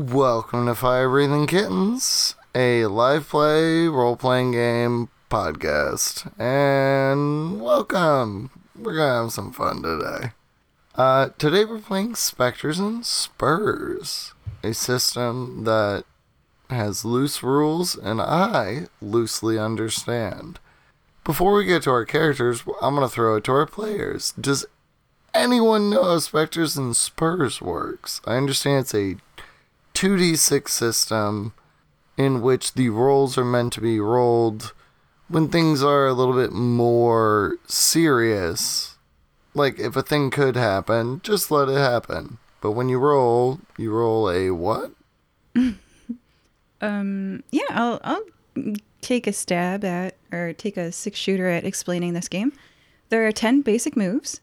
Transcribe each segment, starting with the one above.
Welcome to Fire Breathing Kittens, a live play role playing game podcast. And welcome. We're going to have some fun today. Uh, today we're playing Spectres and Spurs, a system that has loose rules and I loosely understand. Before we get to our characters, I'm going to throw it to our players. Does anyone know how Spectres and Spurs works? I understand it's a 2d6 system in which the rolls are meant to be rolled when things are a little bit more serious. Like if a thing could happen, just let it happen. But when you roll, you roll a what? Um, yeah, I'll I'll take a stab at or take a six shooter at explaining this game. There are ten basic moves.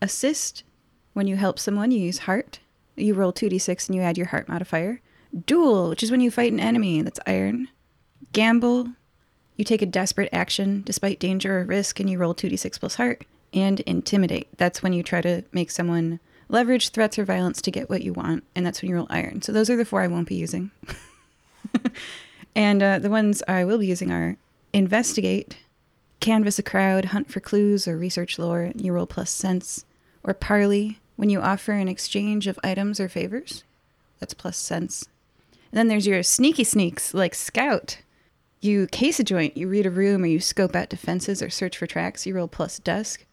Assist when you help someone, you use heart. You roll two d six and you add your heart modifier. Duel, which is when you fight an enemy, that's iron. Gamble, you take a desperate action despite danger or risk and you roll 2d6 plus heart. And intimidate, that's when you try to make someone leverage threats or violence to get what you want, and that's when you roll iron. So those are the four I won't be using. and uh, the ones I will be using are investigate, canvass a crowd, hunt for clues or research lore, you roll plus sense, or parley, when you offer an exchange of items or favors, that's plus sense. And then there's your sneaky sneaks, like scout. You case a joint, you read a room, or you scope out defenses or search for tracks, you roll plus dusk.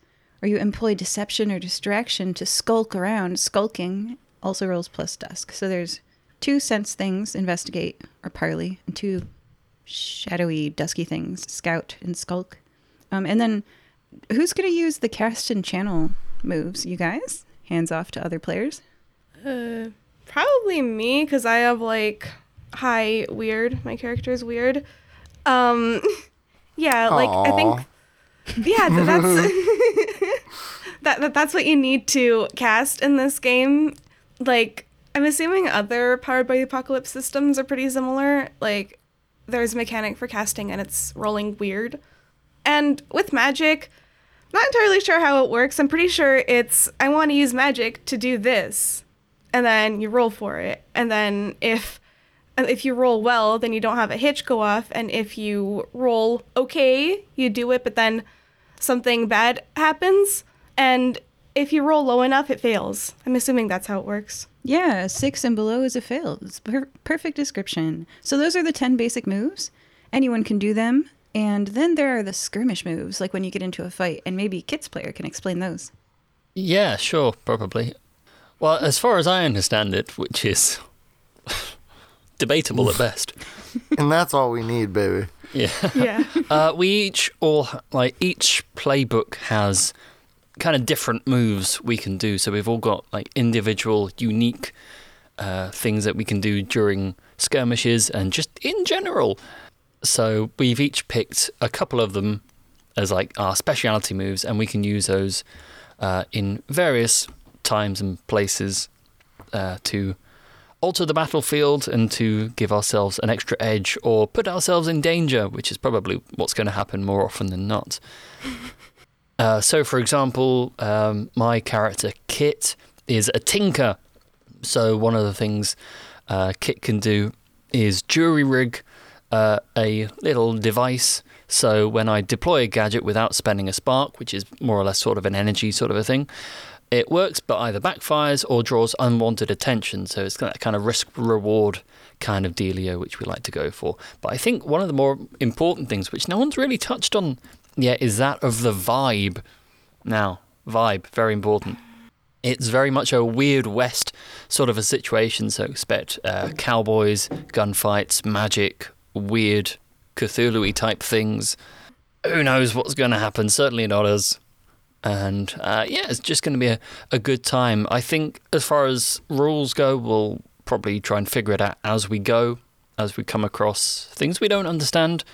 Or you employ deception or distraction to skulk around, skulking also rolls plus dusk. So there's two sense things, investigate or parley, and two shadowy, dusky things, scout and skulk. Um, and then who's going to use the cast and channel moves? You guys? Hands off to other players. Uh, probably me because I have like high weird. My character is weird. Um, yeah, like I think. Yeah, that's that, that that's what you need to cast in this game. Like I'm assuming other powered by the apocalypse systems are pretty similar. Like there's a mechanic for casting and it's rolling weird. And with magic, not entirely sure how it works. I'm pretty sure it's I want to use magic to do this. And then you roll for it. And then if if you roll well, then you don't have a hitch go off and if you roll okay, you do it, but then something bad happens and if you roll low enough, it fails. I'm assuming that's how it works. Yeah, six and below is a fail. It's per- perfect description. So those are the 10 basic moves. Anyone can do them. And then there are the skirmish moves, like when you get into a fight, and maybe Kit's player can explain those. Yeah, sure, probably. Well, as far as I understand it, which is debatable at best. And that's all we need, baby. Yeah. Yeah. Uh, we each all like each playbook has kind of different moves we can do. So we've all got like individual, unique uh, things that we can do during skirmishes and just in general. So we've each picked a couple of them as like our speciality moves, and we can use those uh, in various times and places uh, to alter the battlefield and to give ourselves an extra edge or put ourselves in danger, which is probably what's going to happen more often than not. Uh, so, for example, um, my character Kit is a tinker. So, one of the things uh, Kit can do is jury rig uh, a little device. So, when I deploy a gadget without spending a spark, which is more or less sort of an energy sort of a thing, it works but either backfires or draws unwanted attention. So, it's that kind of risk reward kind of dealio which we like to go for. But I think one of the more important things, which no one's really touched on yet, is that of the vibe. Now, vibe, very important. It's very much a Weird West sort of a situation, so expect uh, cowboys, gunfights, magic, weird Cthulhu type things. Who knows what's going to happen? Certainly not us. And uh, yeah, it's just going to be a, a good time. I think as far as rules go, we'll probably try and figure it out as we go, as we come across things we don't understand.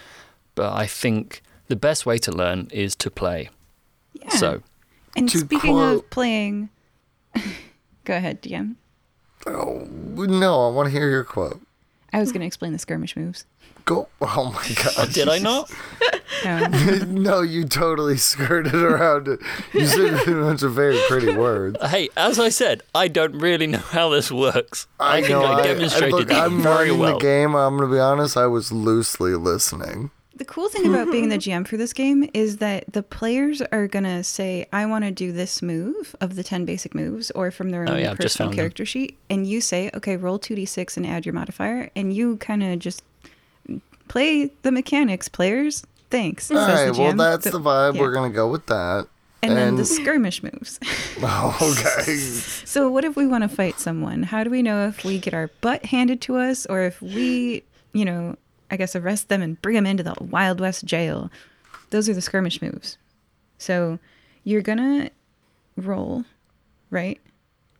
But I think the best way to learn is to play. Yeah. So, and speaking quote- of playing, go ahead, DM. Oh, no, I want to hear your quote. I was going to explain the skirmish moves. Go. Oh my god. Did I not? No, you totally skirted around it. You said a bunch of very pretty words. Hey, as I said, I don't really know how this works. I, think I, demonstrated look, that I'm very learning well. the game. I'm gonna be honest. I was loosely listening. the cool thing about being the GM for this game is that the players are going to say, I want to do this move of the 10 basic moves or from their Oh, own yeah, personal found them. character sheet. And you say, okay, roll 2d6 and add your modifier. And you kind of just play the mechanics, players. Thanks. All right. Well, that's So- the vibe. yeah. We're gonna go with that. And then the skirmish moves. Oh, okay. So, what if we want to fight someone? How do we know if we get our butt handed to us or if we, you know, I guess arrest them and bring them into the Wild West jail? Those are the skirmish moves. So, you're going to roll, right?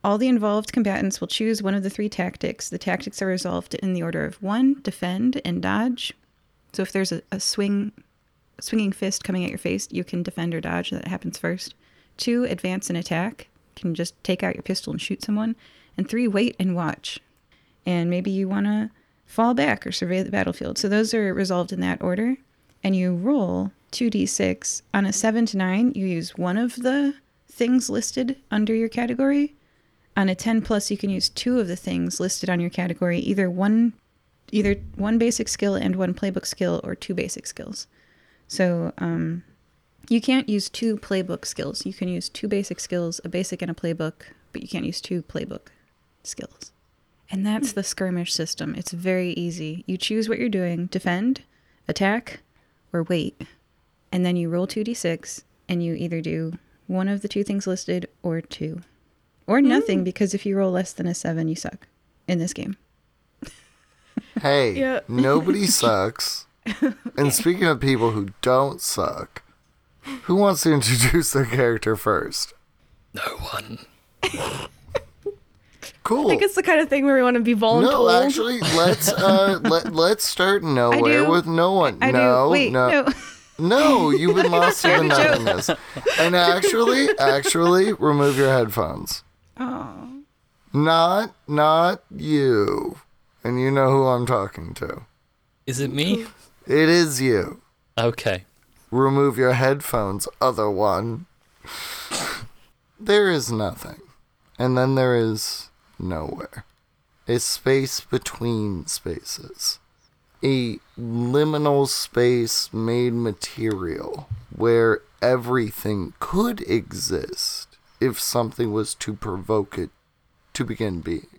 All the involved combatants will choose one of the three tactics. The tactics are resolved in the order of one, defend, and dodge. So, if there's a, a swing swinging fist coming at your face, you can defend or dodge. That happens first. Two, advance and attack. You can just take out your pistol and shoot someone. And three, wait and watch. And maybe you want to fall back or survey the battlefield. So those are resolved in that order. And you roll 2d6. On a 7 to 9, you use one of the things listed under your category. On a 10 plus, you can use two of the things listed on your category, either one either one basic skill and one playbook skill or two basic skills. So um, you can't use two playbook skills. You can use two basic skills, a basic and a playbook, but you can't use two playbook skills. And that's the skirmish system. It's very easy. You choose what you're doing defend, attack, or wait. And then you roll 2d6 and you either do one of the two things listed or two. Or nothing, because if you roll less than a seven, you suck in this game. Hey, Yeah. nobody sucks. And speaking of people who don't suck, who wants to introduce their character first? No one. Cool. I think it's the kind of thing where we want to be vulnerable. no, actually, let's uh let let's start nowhere with no one. I no. Wait, no, no. no, you've been lost in the Joke. nothingness. And actually, actually, remove your headphones. Oh. Not, not you. And you know who I'm talking to. Is it me? It is you. Okay. remove your headphones, other one. There is nothing. And then there is nowhere. A space between spaces. A liminal space made material where everything could exist if something was to provoke it to begin being.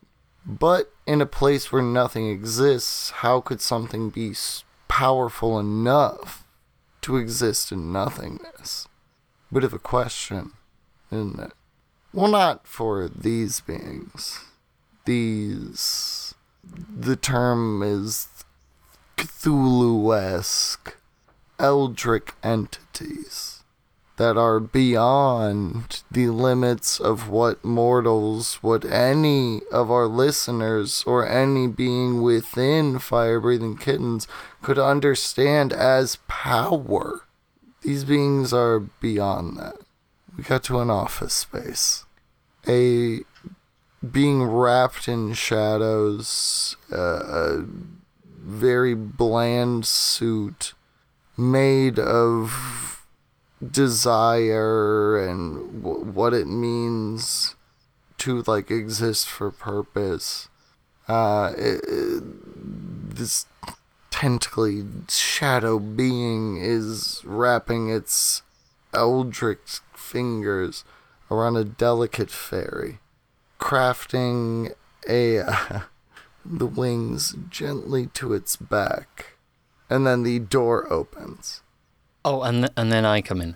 But in a place where nothing exists, how could something be powerful enough to exist in nothingness? Bit of a question, isn't it? Well, not for these beings. These. The term is Cthulhu esque, eldritch entities that are beyond the limits of what mortals, what any of our listeners, or any being within Fire Breathing Kittens could understand as power. These beings are beyond that. We got to an office space. A being wrapped in shadows, uh, a very bland suit made of desire and w- what it means to like exist for purpose. Uh, it, it- this tentacly shadow being is wrapping its eldritch fingers around a delicate fairy, crafting a the wings gently to its back, and then the door opens, Oh, and th- and then I come in.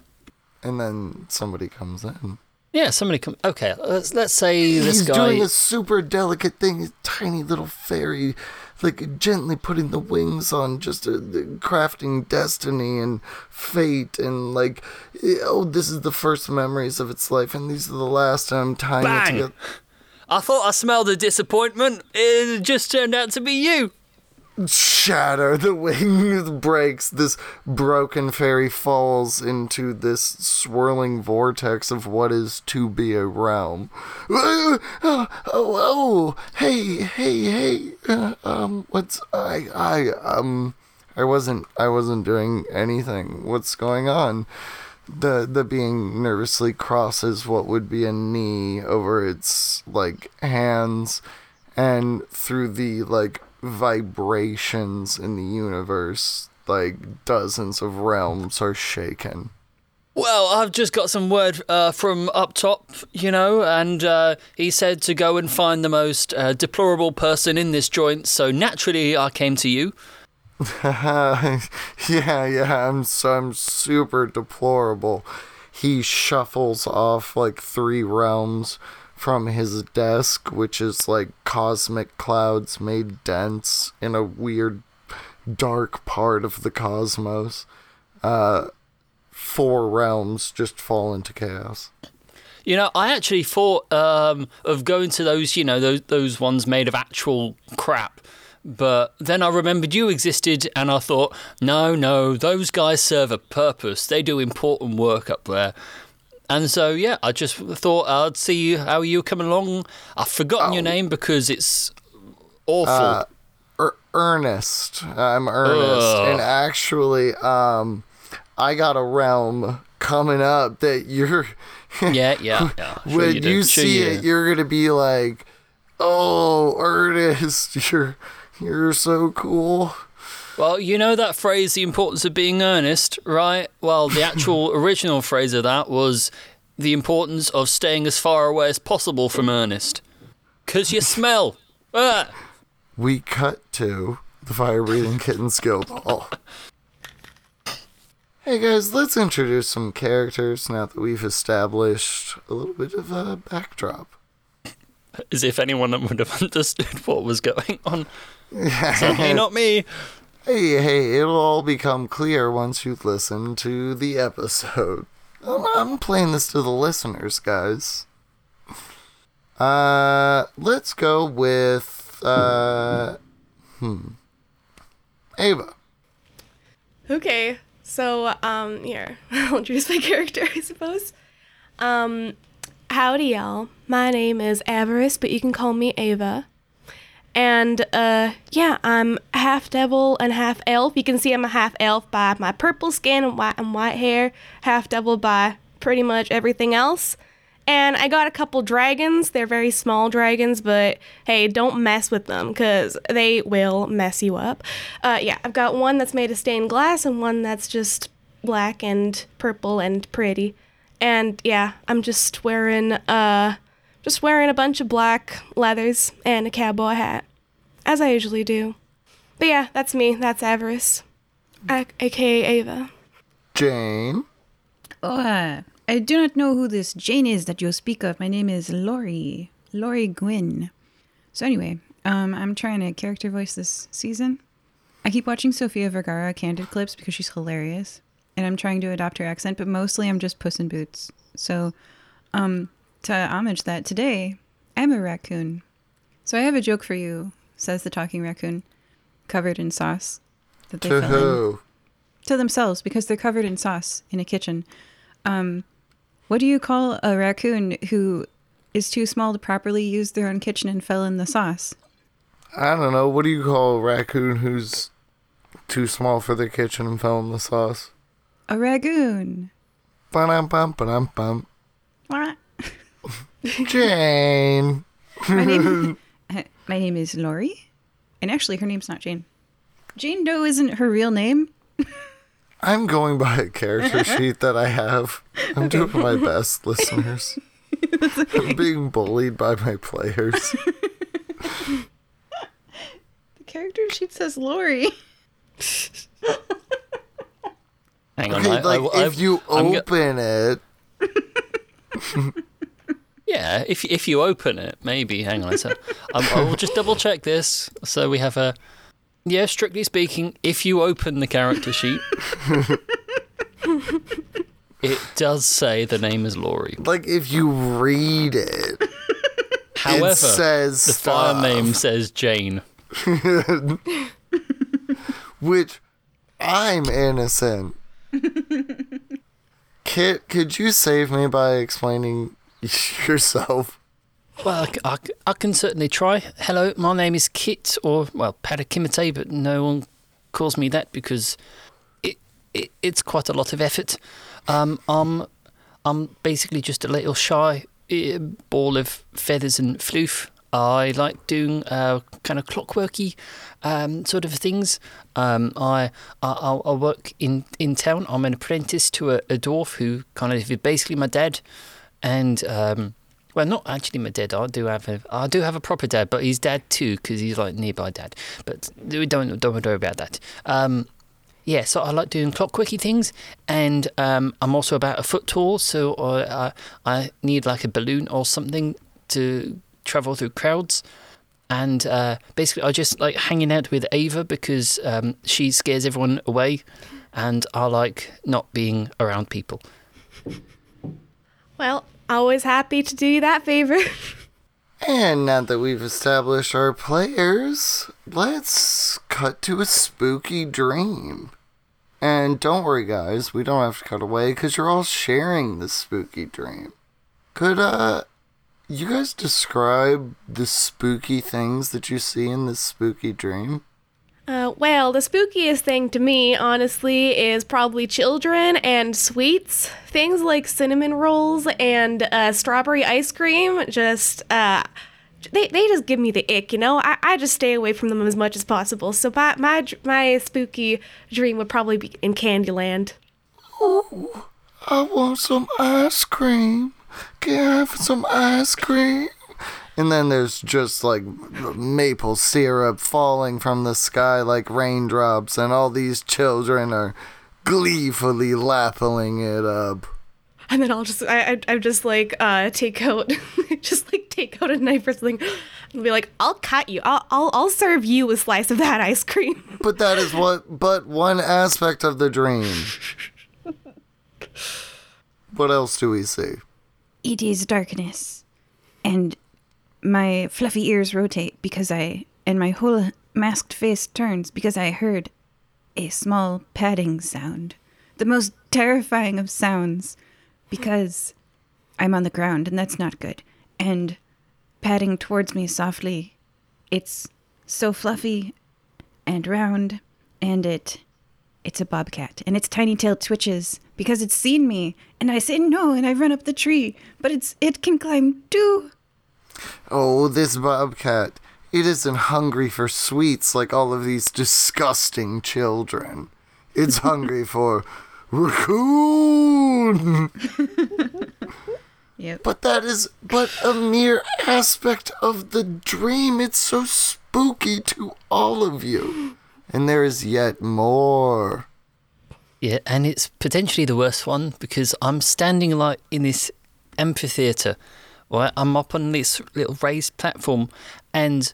and then somebody comes in. Yeah, somebody come. Okay, let's let's say this guy. He's doing a super delicate thing, a tiny little fairy, like gently putting the wings on, just uh, crafting destiny and fate, and like, eh, oh, this is the first memories of its life, and these are the last. And I'm tying it together. I thought I smelled a disappointment. It just turned out to be you. Shatter. The wing breaks. This broken fairy falls into this swirling vortex of what is to be a realm. Oh, oh, oh hey, hey, hey. Uh, um, what's I, I, um, I wasn't, I wasn't doing anything. What's going on? The the being nervously crosses what would be a knee over its like hands and through the like vibrations in the universe like dozens of realms are shaken Well, I've just got some word uh, from up top, you know, and uh, he said to go and find the most uh, deplorable person in this joint. So naturally, I came to you. yeah yeah i'm so i'm super deplorable he shuffles off like three realms from his desk, which is like cosmic clouds made dense in a weird, dark part of the cosmos. Uh, four realms just fall into chaos. You know, I actually thought um, of going to those, you know, those those ones made of actual crap. But then I remembered you existed, and I thought, no, no, those guys serve a purpose. They do important work up there. And so, yeah, I just thought I'd see how you come along. I've forgotten your name because it's awful. Uh, er- Ernest. I'm Ernest. Ugh. And actually, um, I got a realm coming up that you're. yeah, yeah, yeah. Sure when you, you Sure see you it, you're gonna be like, "Oh, Ernest, you're you're so cool." Well, you know that phrase, the importance of being earnest, right? Well, the actual original phrase of that was the importance of staying as far away as possible from earnest. Because you smell. Ah. We cut to the Fire Breathing Kittens Guild Hall. Hey guys, let's introduce some characters now that we've established a little bit of a backdrop. As if anyone would have understood what was going on. Yeah. Certainly not me. Hey, hey, it'll all become clear once you listen to the episode. I'm, I'm playing this to the listeners, guys. Uh, let's go with, uh, hmm. Ava. Okay, so um, here I'll introduce my character, I suppose. Um, howdy, y'all. My name is Avarice, but you can call me Ava. And uh, yeah, I'm half devil and half elf. You can see I'm a half elf by my purple skin and white and white hair. Half devil by pretty much everything else. And I got a couple dragons. They're very small dragons, but hey, don't mess with them because they will mess you up. Uh, yeah, I've got one that's made of stained glass and one that's just black and purple and pretty. And yeah, I'm just wearing uh, just wearing a bunch of black leathers and a cowboy hat, as I usually do. But yeah, that's me. That's Avarice, a- aka Ava. Jane. Oh, uh, I do not know who this Jane is that you speak of. My name is Lori. Lori Gwyn. So anyway, um, I'm trying to character voice this season. I keep watching Sofia Vergara candid clips because she's hilarious. And I'm trying to adopt her accent, but mostly I'm just Puss in Boots. So, um, to homage that, today I'm a raccoon. So I have a joke for you, says the talking raccoon, covered in sauce. That they To fell in who? to themselves because they're covered in sauce in a kitchen. Um, what do you call a raccoon who is too small to properly use their own kitchen and fell in the sauce? I don't know. What do you call a raccoon who's too small for their kitchen and fell in the sauce? A ragoon. Ba-dum, bum, ba-dum, bum. Wah. Jane. My name, my name is Lori, and actually, her name's not Jane. Jane Doe isn't her real name. I'm going by a character sheet that I have. I'm doing my best, listeners. I'm being bullied by my players. The character sheet says Lori. Hang on. Okay, I, like I, if you I'm go- open it, Yeah, if if you open it, maybe. Hang on a sec. um, I will just double check this. So we have a. Yeah, strictly speaking, if you open the character sheet, it does say the name is Lori. like if you read it, However, it says the file stuff. name says Jane. which I'm innocent. Kit, could you save me by explaining yourself? Well, I can certainly try. Hello, my name is Kit, or, well, Padakimite, but no one calls me that because it, it it's quite a lot of effort. Um, I'm, I'm basically just a little shy uh, ball of feathers and floof. I like doing uh, kind of clockworky um, sort of things. Um, I, I I I work in, in town. I'm an apprentice to a, a dwarf who kind of is basically my dad, and um, well, not actually my dad. I do have a I do have a proper dad, but he's dad too because he's like nearby dad. But we don't don't worry about that. Um, yeah, so I like doing clockworky things, and um, I'm also about a foot tall, so I, I need like a balloon or something to travel through crowds. And uh, basically, I just like hanging out with Ava because um, she scares everyone away, and I like not being around people. Well, always happy to do you that favor. And now that we've established our players, let's cut to a spooky dream. And don't worry, guys, we don't have to cut away because you're all sharing this spooky dream. Could, uh, you guys describe the spooky things that you see in this spooky dream? Uh, well, the spookiest thing to me, honestly, is probably children and sweets. Things like cinnamon rolls and uh, strawberry ice cream. Just, uh, they, they just give me the ick, you know? I, I just stay away from them as much as possible. So my, my, my spooky dream would probably be in Candyland. Oh, I want some ice cream. Can I have some ice cream? And then there's just like maple syrup falling from the sky like raindrops, and all these children are gleefully lapping it up. And then I'll just, I, I, I just like, uh, take out, just like take out a knife or something and be like, I'll cut you. I'll, I'll, I'll serve you a slice of that ice cream. But that is what, but one aspect of the dream. What else do we see? It is darkness, and my fluffy ears rotate because I, and my whole masked face turns because I heard a small padding sound. The most terrifying of sounds because I'm on the ground and that's not good. And padding towards me softly, it's so fluffy and round and it it's a bobcat and its tiny tail twitches because it's seen me and I say no and I run up the tree, but it's it can climb too. Oh, this bobcat. It isn't hungry for sweets like all of these disgusting children. It's hungry for raccoon. Yep. But that is but a mere aspect of the dream. It's so spooky to all of you. And there is yet more. Yeah, and it's potentially the worst one because I'm standing like in this amphitheater, right? I'm up on this little raised platform, and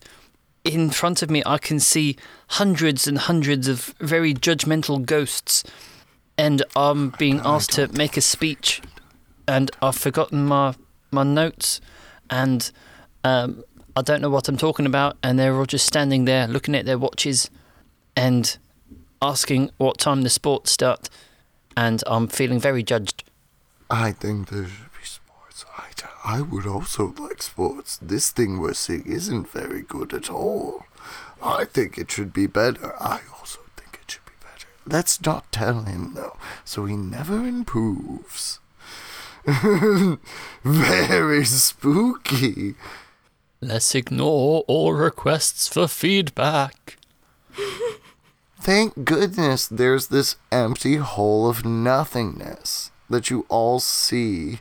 in front of me, I can see hundreds and hundreds of very judgmental ghosts, and I'm being asked to make a speech, and I've forgotten my my notes, and um, I don't know what I'm talking about, and they're all just standing there looking at their watches, and asking what time the sports start, and I'm feeling very judged. I think there should be sports. I, I would also like sports. This thing we're seeing isn't very good at all. I think it should be better. I also think it should be better. Let's not tell him, though, so he never improves. very spooky. Let's ignore all requests for feedback. Thank goodness there's this empty hole of nothingness that you all see,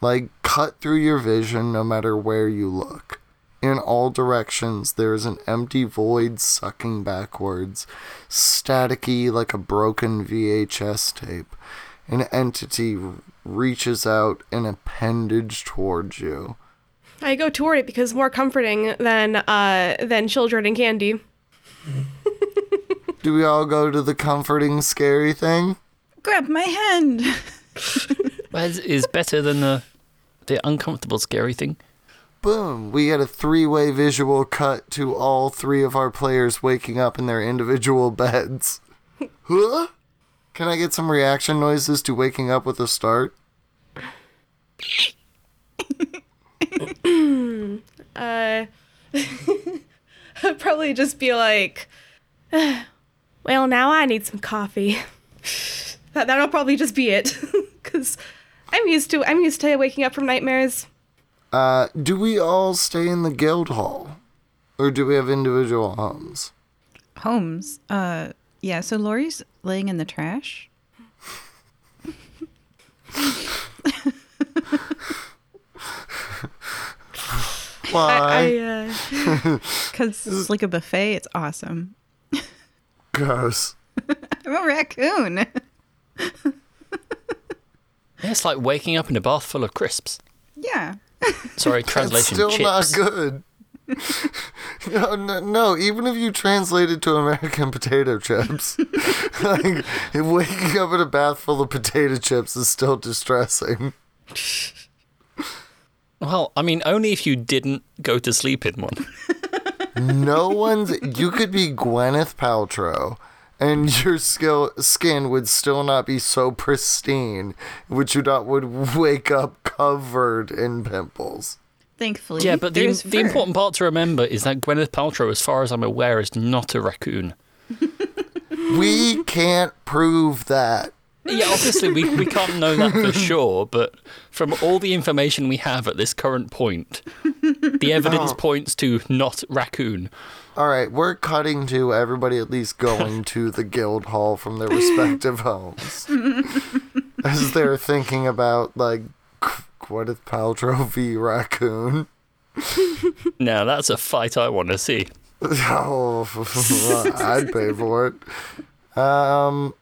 like cut through your vision no matter where you look. In all directions, there is an empty void sucking backwards, staticky like a broken VHS tape. An entity reaches out an appendage towards you. I go toward it because it's more comforting than, uh, than children and candy. Do we all go to the comforting, scary thing? Grab my hand. Well, is is better than the the uncomfortable, scary thing. Boom! We get a three way visual cut to all three of our players waking up in their individual beds. Huh? Can I get some reaction noises to waking up with a start? Uh, I'd probably just be like, well, now I need some coffee. that that'll probably just be it, because I'm used to I'm used to waking up from nightmares. Uh, do we all stay in the guild hall? Or do we have individual homes? Homes. Uh, yeah. So Lori's laying in the trash. Why? I, uh, Because it's like a buffet. It's awesome. Gross. I'm a raccoon. Yeah, it's like waking up in a bath full of crisps. yeah. Sorry, It's translation still chips. not good. no, no, no, even if you translate it to American potato chips, like waking up in a bath full of potato chips is still distressing. Well, I mean, only if you didn't go to sleep in one. No one's. You could be Gwyneth Paltrow, and your skill, skin would still not be so pristine, which you not would wake up covered in pimples. Thankfully. Yeah, but the, there's the important part to remember is that Gwyneth Paltrow, as far as I'm aware, is not a raccoon. We can't prove that. Yeah, obviously we, we can't know that for sure, but from all the information we have at this current point, the evidence oh. points to not raccoon. All right, we're cutting to everybody at least going to the guild hall from their respective homes as they're thinking about like Gwyneth Paltrow v Raccoon. Now that's a fight I want to see. Oh, I'd pay for it. Um,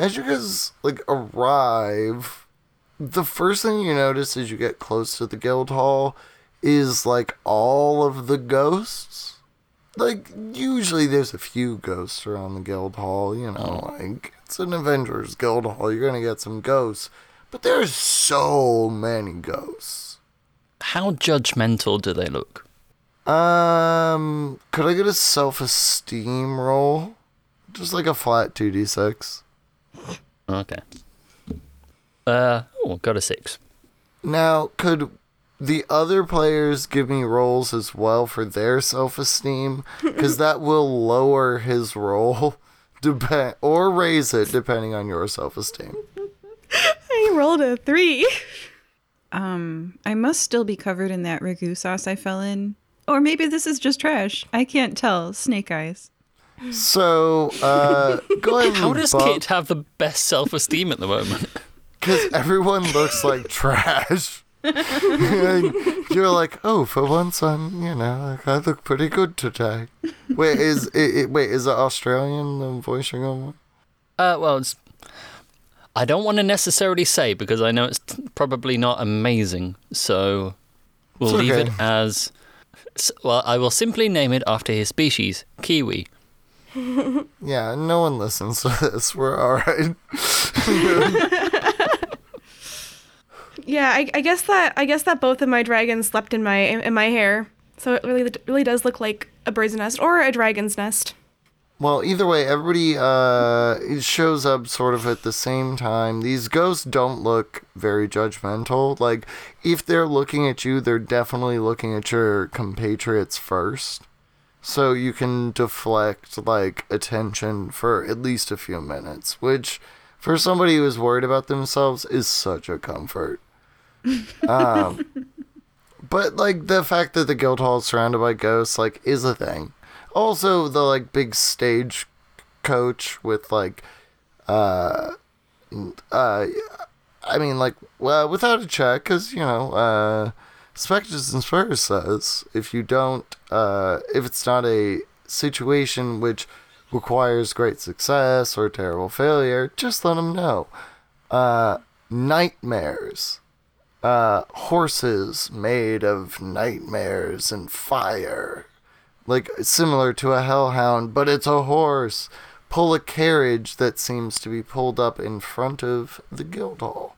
as you guys like arrive, the first thing you notice as you get close to the guild hall is like all of the ghosts. Like usually there's a few ghosts around the guild hall, you know, like it's an Avengers guild hall, you're gonna get some ghosts. But there's so many ghosts. How judgmental do they look? Um, could I get a self-esteem roll? Just like a flat 2d6. Okay. Uh oh, got a six. Now, could the other players give me rolls as well for their self-esteem? Because that will lower his roll, depend or raise it depending on your self-esteem. I rolled a three. Um, I must still be covered in that ragu sauce I fell in. Or maybe this is just trash. I can't tell. Snake eyes. So, uh, go ahead and How does bump- Kit have the best self esteem at the moment? Because everyone looks like trash. And you're like, oh, for once I'm, you know, like, I look pretty good today. Wait, is it, it wait, is it Australian the voice you're? Uh, well, it's, I don't want to necessarily say because I know it's probably not amazing. So we'll It's leave it as. Well, I will simply name it after his species, kiwi. Yeah, no one listens to this. We're alright. Yeah, I, I guess that I guess that both of my dragons slept in my in my hair, so it really really does look like a bird's nest or a dragon's nest. Well, either way, everybody uh, shows up sort of at the same time. These ghosts don't look very judgmental. Like, if they're looking at you, they're definitely looking at your compatriots first. So you can deflect, like, attention for at least a few minutes, which, for somebody who is worried about themselves, is such a comfort. Um, but, like, the fact that the guild hall is surrounded by ghosts, like, is a thing. Also the like big stage coach with like uh uh i mean like well without a check because you know uh spectres and spurs says if you don't uh if it's not a situation which requires great success or terrible failure just let them know. Uh nightmares uh horses made of nightmares and fire like similar to a hellhound, but it's a horse. Pull a carriage that seems to be pulled up in front of the guild hall.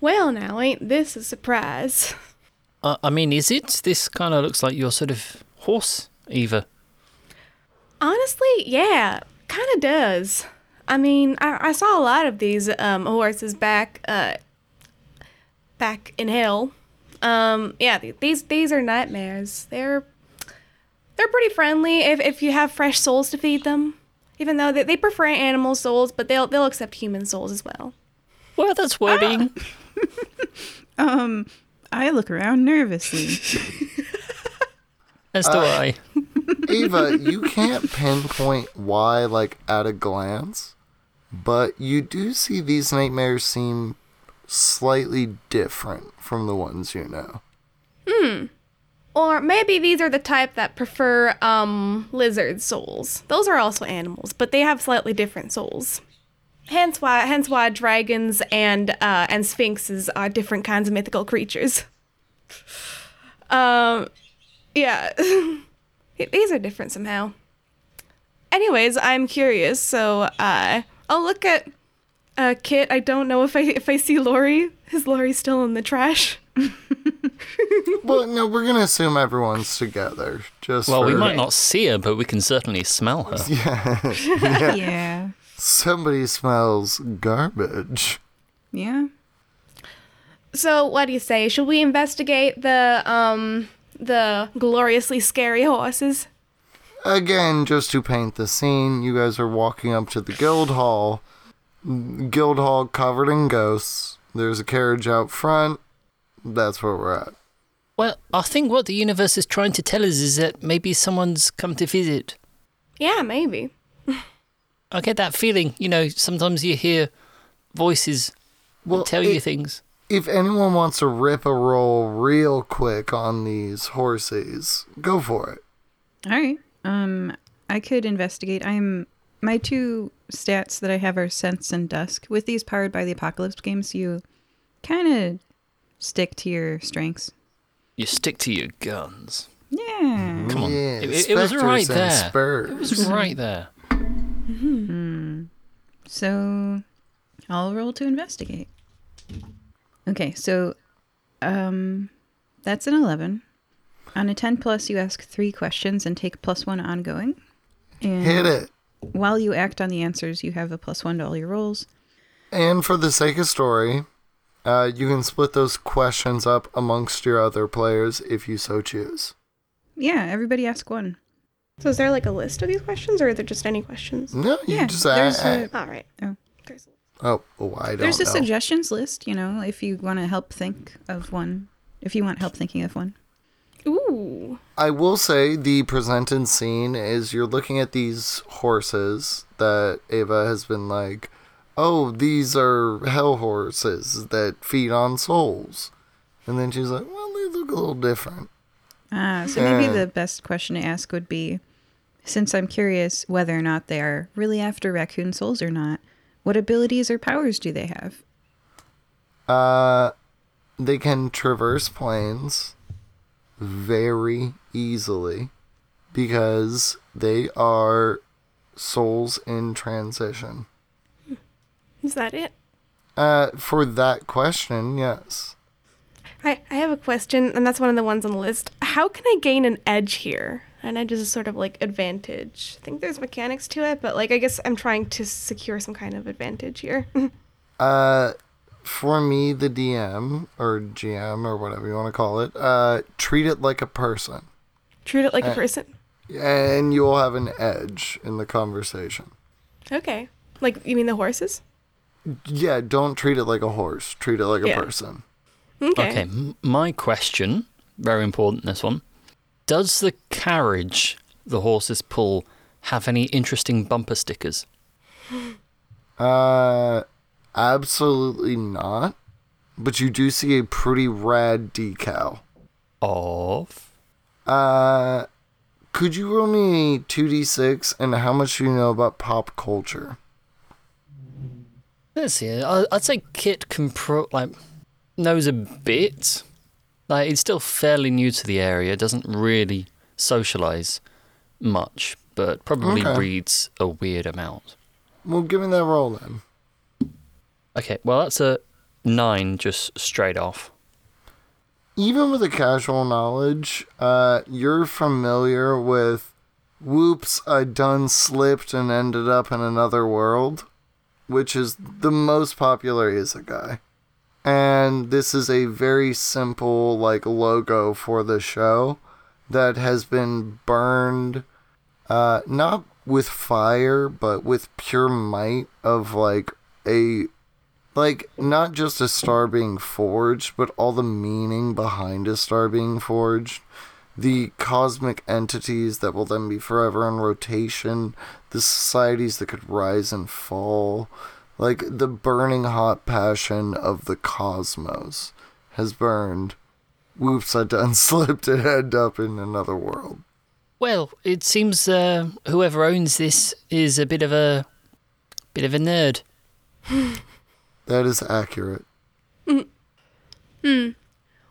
Well, now ain't this a surprise? Uh, I mean, is it? This kind of looks like your sort of horse, Ava. Honestly, yeah, kind of does. I mean, I, I saw a lot of these um, horses back uh, back in hell. Um, yeah, these these are nightmares. They're they're pretty friendly if, if you have fresh souls to feed them. Even though they, they prefer animal souls, but they'll they'll accept human souls as well. Well, that's worrying. Um, I look around nervously. As do I. Ava, you can't pinpoint why, like, at a glance, but you do see these nightmares seem slightly different from the ones you know. Hmm. Or maybe these are the type that prefer um lizard souls. Those are also animals, but they have slightly different souls. Hence why hence why dragons and uh and sphinxes are different kinds of mythical creatures. Um yeah. these are different somehow. Anyways, I'm curious, so uh I'll look at uh Kit. I don't know if I if I see Lori. Is Lori still in the trash? Well, no, we're gonna assume everyone's together. Just Well, we might not see her, but we can certainly smell her. Yeah. yeah. Somebody smells garbage. Yeah. So, what do you say? Should we investigate the um the gloriously scary horses? Again, just to paint the scene, you guys are walking up to the guild hall. Guild hall covered in ghosts. There's a carriage out front. That's where we're at. Well, I think what the universe is trying to tell us is that maybe someone's come to visit. Yeah, maybe. I get that feeling. You know, sometimes you hear voices Well, tell it- you things. If anyone wants to rip a roll real quick on these horses, go for it. All right. Um, I could investigate. I'm my two stats that I have are sense and dusk. With these powered by the apocalypse games, you kind of stick to your strengths. You stick to your guns. Yeah. Come on. Yeah, It- it- it was right there. Spurs. It was right there. Hmm. So I'll roll to investigate. Okay, so um that's an 11. On a 10 plus, you ask three questions and take plus one ongoing. And Hit it. While you act on the answers, you have a plus one to all your rolls. And for the sake of story, uh, you can split those questions up amongst your other players if you so choose. Yeah, everybody ask one. So, is there like a list of these questions, or are there just any questions? No, you Yeah, just there's a- a- All right. Oh. There's oh, oh, I don't There's a know. suggestions list, you know, if you want to help think of one. If you want help thinking of one. Ooh. I will say the presented scene is you're looking at these horses that Ava has been like, oh, these are hell horses that feed on souls. And then she's like, well, they look a little different. Ah, so maybe the best question to ask would be since I'm curious whether or not they are really after raccoon souls or not, what abilities or powers do they have? Uh, they can traverse planes very easily because they are souls in transition. Is that it? Uh, for that question, yes. I, I have a question, and that's one of the ones on the list. How can I gain an edge here? An edge is a sort of like advantage. I think there's mechanics to it, but like I guess I'm trying to secure some kind of advantage here. Uh, for me, the DM or GM or whatever you want to call it, uh, treat it like a person, Treat it like a person. and you'll have an edge in the conversation. Okay. Like you mean the horses? Yeah, don't treat it like a horse. Treat it like a person. Okay. Okay, m- my question, very important this one. Does the carriage the horses pull have any interesting bumper stickers? Uh, absolutely not. But you do see a pretty rad decal. Of Uh, could you roll me a two d six and how much do you know about pop culture? Let's see. I'd say Kit can pro like knows a bit. Like he's still fairly new to the area. Doesn't really socialize much, but probably Okay. reads a weird amount. Well, give me that roll then. Okay, well that's a nine just straight off. Even with a casual knowledge, uh, you're familiar with whoops, I done slipped and ended up in another world, which is the most popular isekai. And this is a very simple like logo for the show that has been burned uh not with fire but with pure might of like a like not just a star being forged but all the meaning behind a star being forged. The cosmic entities that will then be forever in rotation. The societies that could rise and fall. Like the burning hot passion of the cosmos has burned. Whoops i done slipped and end up in another world. Well, it seems uh, whoever owns this is a bit of a bit of a nerd. that is accurate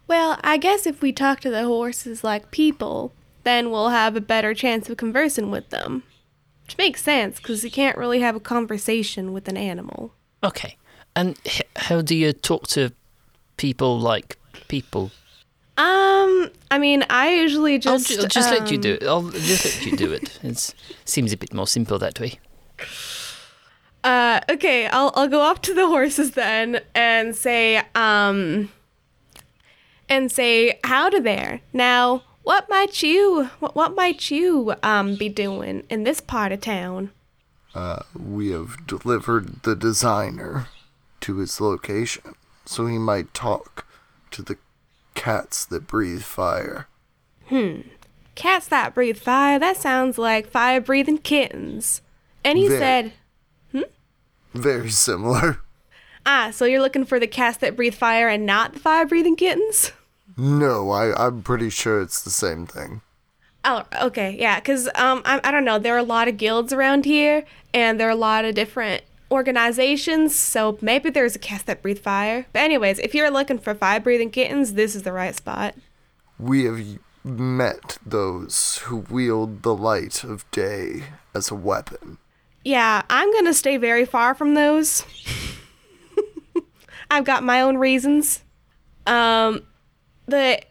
Well, I guess if we talk to the horses like people, then we'll have a better chance of conversing with them. Which makes sense, because you can't really have a conversation with an animal. Okay. And h- how do you talk to people like people? Um, I mean, I usually I'll just. ju- I'll, just let you um, do it. I'll just let you do it. It seems a bit more simple that way. Uh, okay, I'll I'll go up to the horses then and say, um, and say, howdy there. Now, what might you, what, what might you, um, be doing in this part of town? uh, we have delivered the designer to his location so he might talk to the cats that breathe fire Hmm. Cats that breathe fire. That sounds like fire breathing kittens. And he Very. said, very similar ah, so you're looking for the cats that breathe fire and not the fire breathing kittens? no I, i'm pretty sure it's the same thing Oh, okay, yeah, because um, I, I don't know. There are a lot of guilds around here, and there are a lot of different organizations. So maybe there's a cast that breathe fire. But anyways, if you're looking for fire breathing kittens, this is the right spot. we have met those who wield the light of day as a weapon Yeah, I'm gonna stay very far from those. I've got my own reasons. Um, the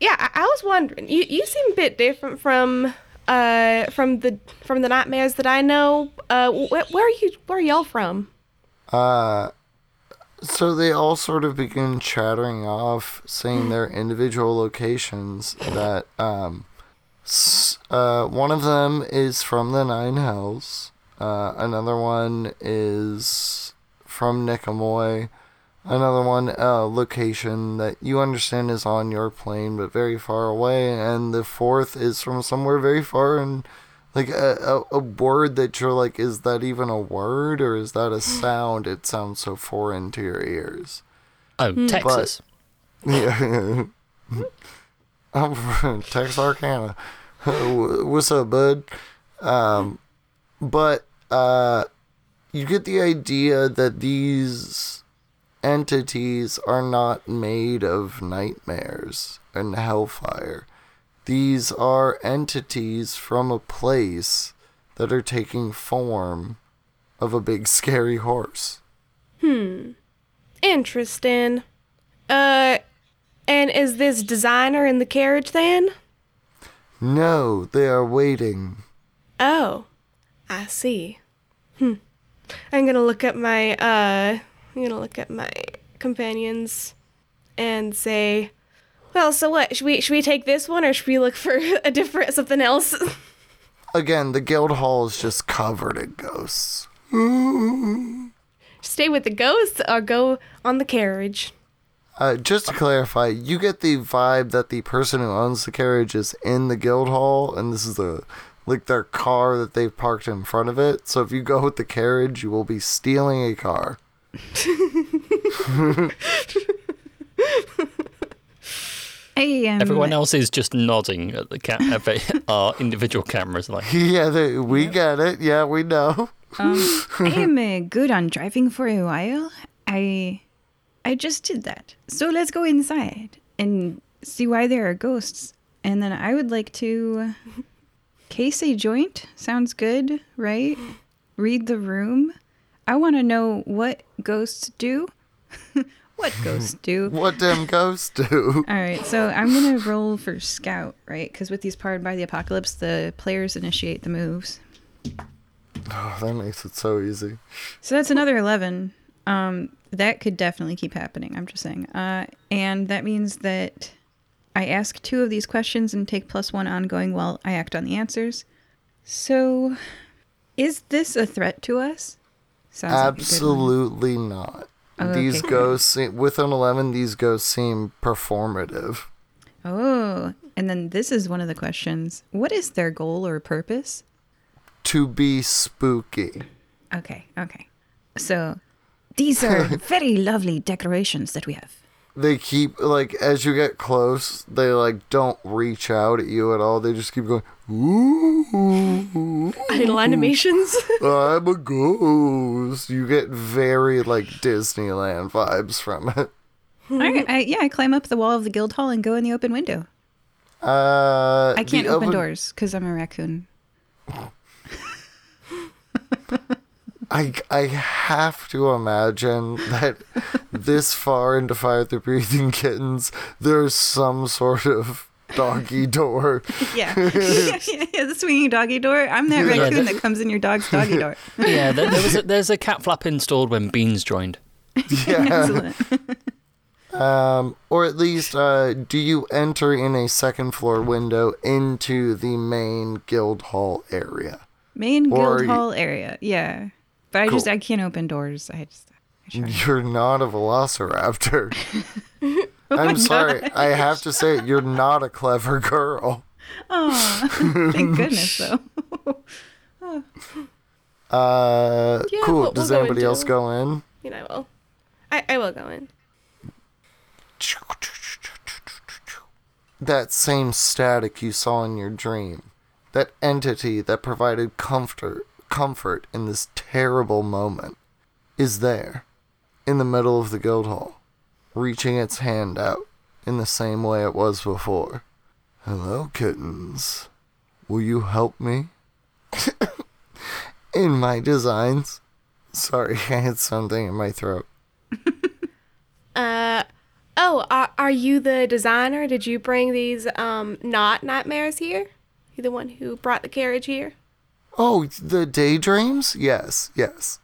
yeah, I, I was wondering. You you seem a bit different from uh from the from the nightmares that I know. Uh, wh- where are you? Where are y'all from? Uh, so they all sort of begin chattering off, saying their individual locations. That um, s- uh, one of them is from the Nine Hells. Uh, another one is from Nicomoy. Another one, uh, location that you understand is on your plane, but very far away. And the fourth is from somewhere very far and like a, a, a word that you're like, is that even a word or is that a sound? It sounds so foreign to your ears. Oh, Texas. Yeah. I'm from Texarkana. What's up, bud? Um, but uh, you get the idea that these entities are not made of nightmares and hellfire. These are entities from a place that are taking form of a big scary horse. Hmm. Interesting. Uh, and is this designer in the carriage then? No, they are waiting. Oh, I see. Hmm. I'm gonna look at my uh I'm gonna look at my companions and say, well, so what? Should we should we take this one or should we look for a different something else? Again, the guild hall is just covered in ghosts. Stay with the ghosts or go on the carriage? Uh, just to clarify, you get the vibe that the person who owns the carriage is in the guild hall, and this is the like their car that they've parked in front of it. So if you go with the carriage, you will be stealing a car. Um, Everyone else is just nodding at the ca- at our individual cameras, like, yeah, they, we get it. Yeah, we know. um, I am uh, good on driving for a while. I, I just did that. So let's go inside and see why there are ghosts. And then I would like to case a joint. Sounds good, right? Read the room. I want to know what ghosts do. what ghosts do. What damn ghosts do? All right, so I'm gonna roll for scout, right? Because with these powered by the apocalypse, the players initiate the moves. Oh, that makes it so easy. So that's another 11. Um, that could definitely keep happening. I'm just saying. Uh, and that means that I ask two of these questions and take plus one ongoing while I act on the answers. So, is this a threat to us? Sounds like a good one. Absolutely not. Oh, these ghosts, with an 11, these ghosts seem performative. Oh, and then this is one of the questions. What is their goal or purpose? To be spooky. Okay, okay. So, these are very lovely decorations that we have. They keep, like, as you get close, they, like, don't reach out at you at all. They just keep going, ooh, Idle animations. I'm a ghost. You get very, like, Disneyland vibes from it. I, I, yeah, I climb up the wall of the guild hall and go in the open window. Uh, I can't the open doors because I'm a raccoon. I, I have to imagine that this far into Fire the Breathing Kittens, there's some sort of doggy door. Yeah. yeah, yeah, yeah, the swinging doggy door. I'm that Yeah, raccoon that- that comes in your dog's doggy door. Yeah, there, there was a, there's a cat flap installed when Beans joined. Yeah. Excellent. Um, or at least, uh, do you enter in a second floor window into the main guild hall area? Main Or guild you- hall area. Yeah. But I just I can't open doors. I just I. You're not a velociraptor. Oh I'm sorry. I have to say, you're not a clever girl. Oh, thank goodness though. Uh, Yeah, cool. we'll- Does we'll go anybody else go in? you know, I will. I, I will go in. That same static you saw in your dream, that entity that provided comfort, comfort in this terrible moment, is there, in the middle of the guild hall, reaching its hand out in the same way it was before. Hello, kittens. Will you help me? in my designs. Sorry, I had something in my throat. Uh, oh, are, are you the designer? Did you bring these um not nightmares here? You the one who brought the carriage here? Oh, the daydreams? Yes, yes.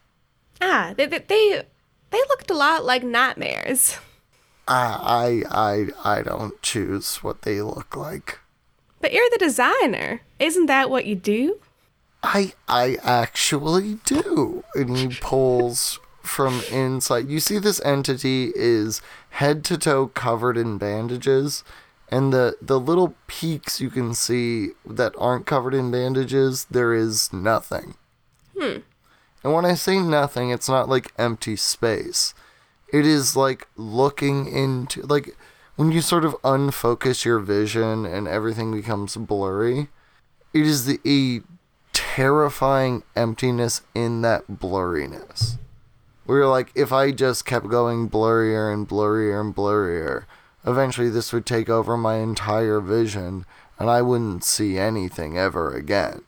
Ah, they they they, they looked a lot like nightmares. I, I, I, I don't choose what they look like. But you're the designer. Isn't that what you do? I, I actually do. And he pulls from inside. You see, this entity is head to toe covered in bandages, and the the little peaks you can see that aren't covered in bandages, there is nothing. Hmm. And when I say nothing, it's not like empty space. It is like looking into like when you sort of unfocus your vision and everything becomes blurry. It is the a terrifying emptiness in that blurriness. Where you're like, if I just kept going blurrier and blurrier and blurrier, eventually this would take over my entire vision and I wouldn't see anything ever again.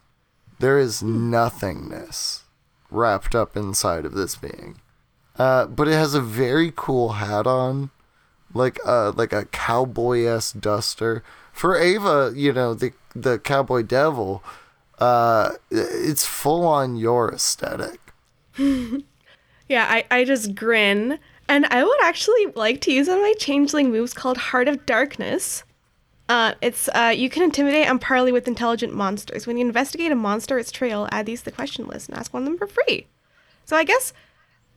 There is nothingness wrapped up inside of this being. Uh, but it has a very cool hat on, like a like a cowboy s duster. For Ava, you know the the cowboy devil, uh, it's full on your aesthetic. Yeah, I, I just grin. And I would actually like to use one of my changeling moves called Heart of Darkness. Uh, it's uh, you can intimidate and parley with intelligent monsters. When you investigate a monster its trail, add these to the question list and ask one of them for free. So I guess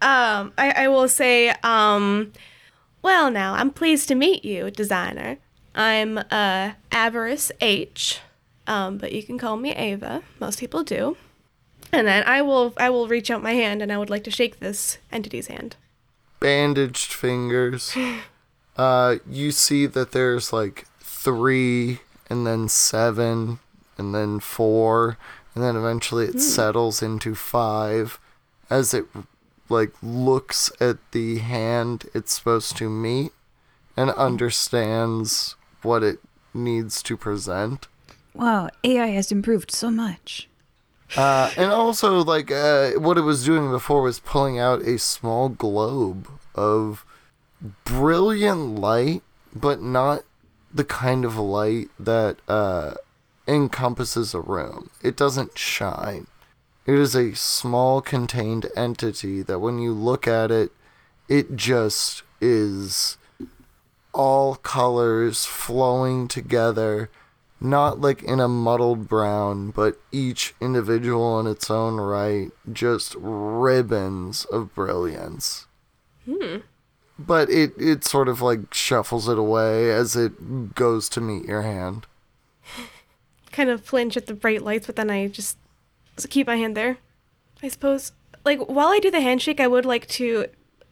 um, I, I will say, um, well, now I'm pleased to meet you, designer. I'm uh, Avarice H, um, but you can call me Ava. Most people do. And then I will I will reach out my hand and I would like to shake this entity's hand. Bandaged fingers. Uh, you see that there's like three, and then seven, and then four, and then eventually it settles into five as it like looks at the hand it's supposed to meet and understands what it needs to present. Wow, AI has improved so much. Uh, and also, like, uh, what it was doing before was pulling out a small globe of brilliant light, but not the kind of light that uh, encompasses a room. It doesn't shine. It is a small contained entity that when you look at it, it just is all colors flowing together, not like in a muddled brown, but each individual in its own right, just ribbons of brilliance. Hmm. But it, it sort of like shuffles it away as it goes to meet your hand. Kind of flinch at the bright lights, but then I just keep my hand there. I suppose. Like while I do the handshake, I would like to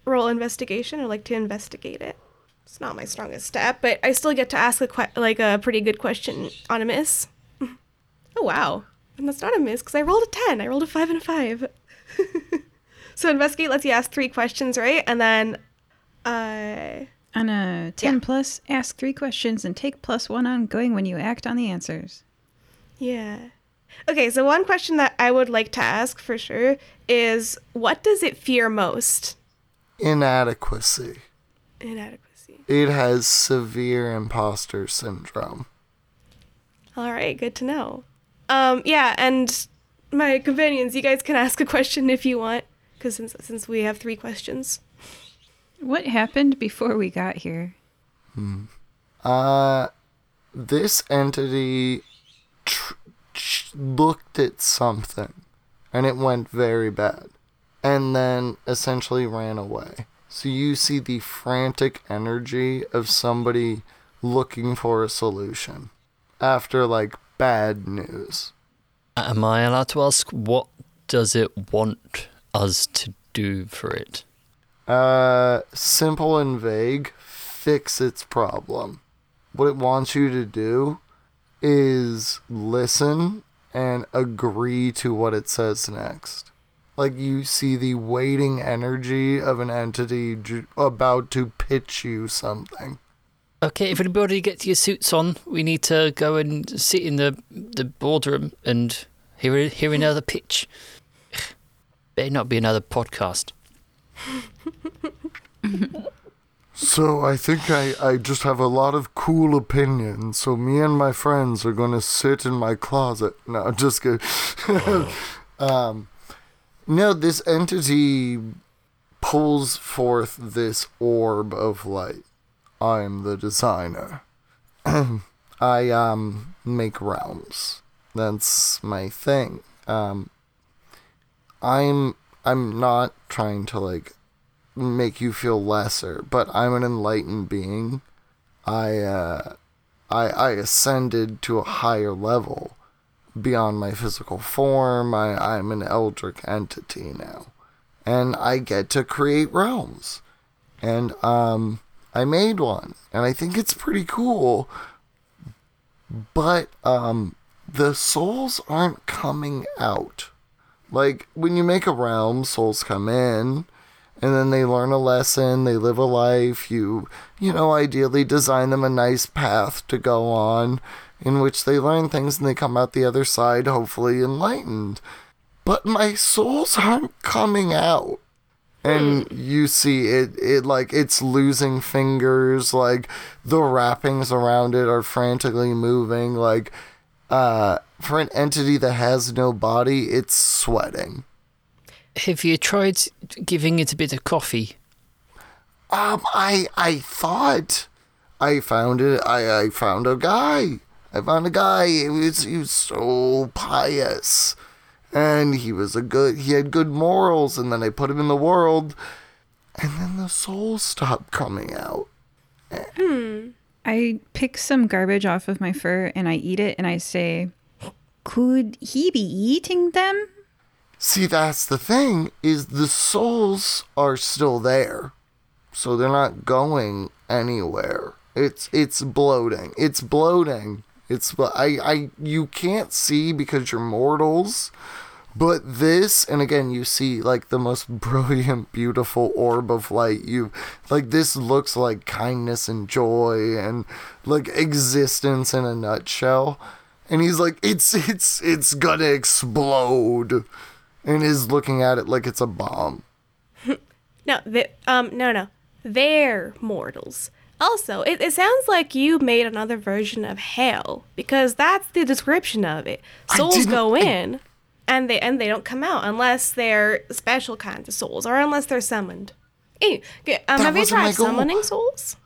roll investigation or like to investigate it. It's not my strongest step, but I still get to ask a que- like a pretty good question on a miss. oh wow, and that's not a miss because I rolled a ten. I rolled a five and a five. so investigate lets you ask three questions, right? And then, uh, On a 10 Yeah. plus, ask three questions and take plus one ongoing when you act on the answers. yeah. Okay, so one question that I would like to ask for sure is, what does it fear most? Inadequacy. Inadequacy. It has severe imposter syndrome. All right, good to know. Um, yeah, and my companions, you guys can ask a question if you want, because since since we have three questions. What happened before we got here? Uh, this entity tr- ch- looked at something and it went very bad and then essentially ran away. So you see the frantic energy of somebody looking for a solution after like bad news. Am I allowed to ask what does it want us to do for it? Uh, simple and vague, fix its problem. What it wants you to do is listen and agree to what it says next. Like you see the waiting energy of an entity about to pitch you something. Okay, if anybody gets your suits on, we need to go and sit in the the boardroom and hear hear another pitch. Better not be another podcast. So I think I, I just have a lot of cool opinions. So me and my friends are gonna sit in my closet. No, just kidding. um, no, this entity pulls forth this orb of light. I'm the designer. I um make realms. That's my thing. Um, I'm I'm not trying to like make you feel lesser, but I'm an enlightened being. I uh I I ascended to a higher level beyond my physical form. I, I'm an eldritch entity now. And I get to create realms. And um I made one. And I think it's pretty cool. But um the souls aren't coming out. Like when you make a realm, souls come in and then they learn a lesson, they live a life, you you know, ideally design them a nice path to go on in which they learn things and they come out the other side hopefully enlightened. But my souls aren't coming out. And you see it it like it's losing fingers, like the wrappings around it are frantically moving, like uh for an entity that has no body, it's sweating. Have you tried giving it a bit of coffee? Um, I I thought I found it. I I found a guy. I found a guy. He was he was so pious, and he was a good. He had good morals, and then I put him in the world, and then the soul stopped coming out. Hmm. I pick some garbage off of my fur and I eat it and I say, Could he be eating them? See, that's the thing is the souls are still there, so they're not going anywhere. It's it's bloating. It's bloating. It's I I you can't see because you're mortals. But this, and again, you see like the most brilliant, beautiful orb of light. You like this looks like kindness and joy and like existence in a nutshell. And he's like, it's it's it's gonna explode, and is looking at it like it's a bomb. No, the, um, no, no. they're mortals. Also, it, it sounds like you made another version of hell because that's the description of it. Souls go I- in and they and they don't come out unless they're special kinds of souls or unless they're summoned. Hey, um, have you tried summoning souls?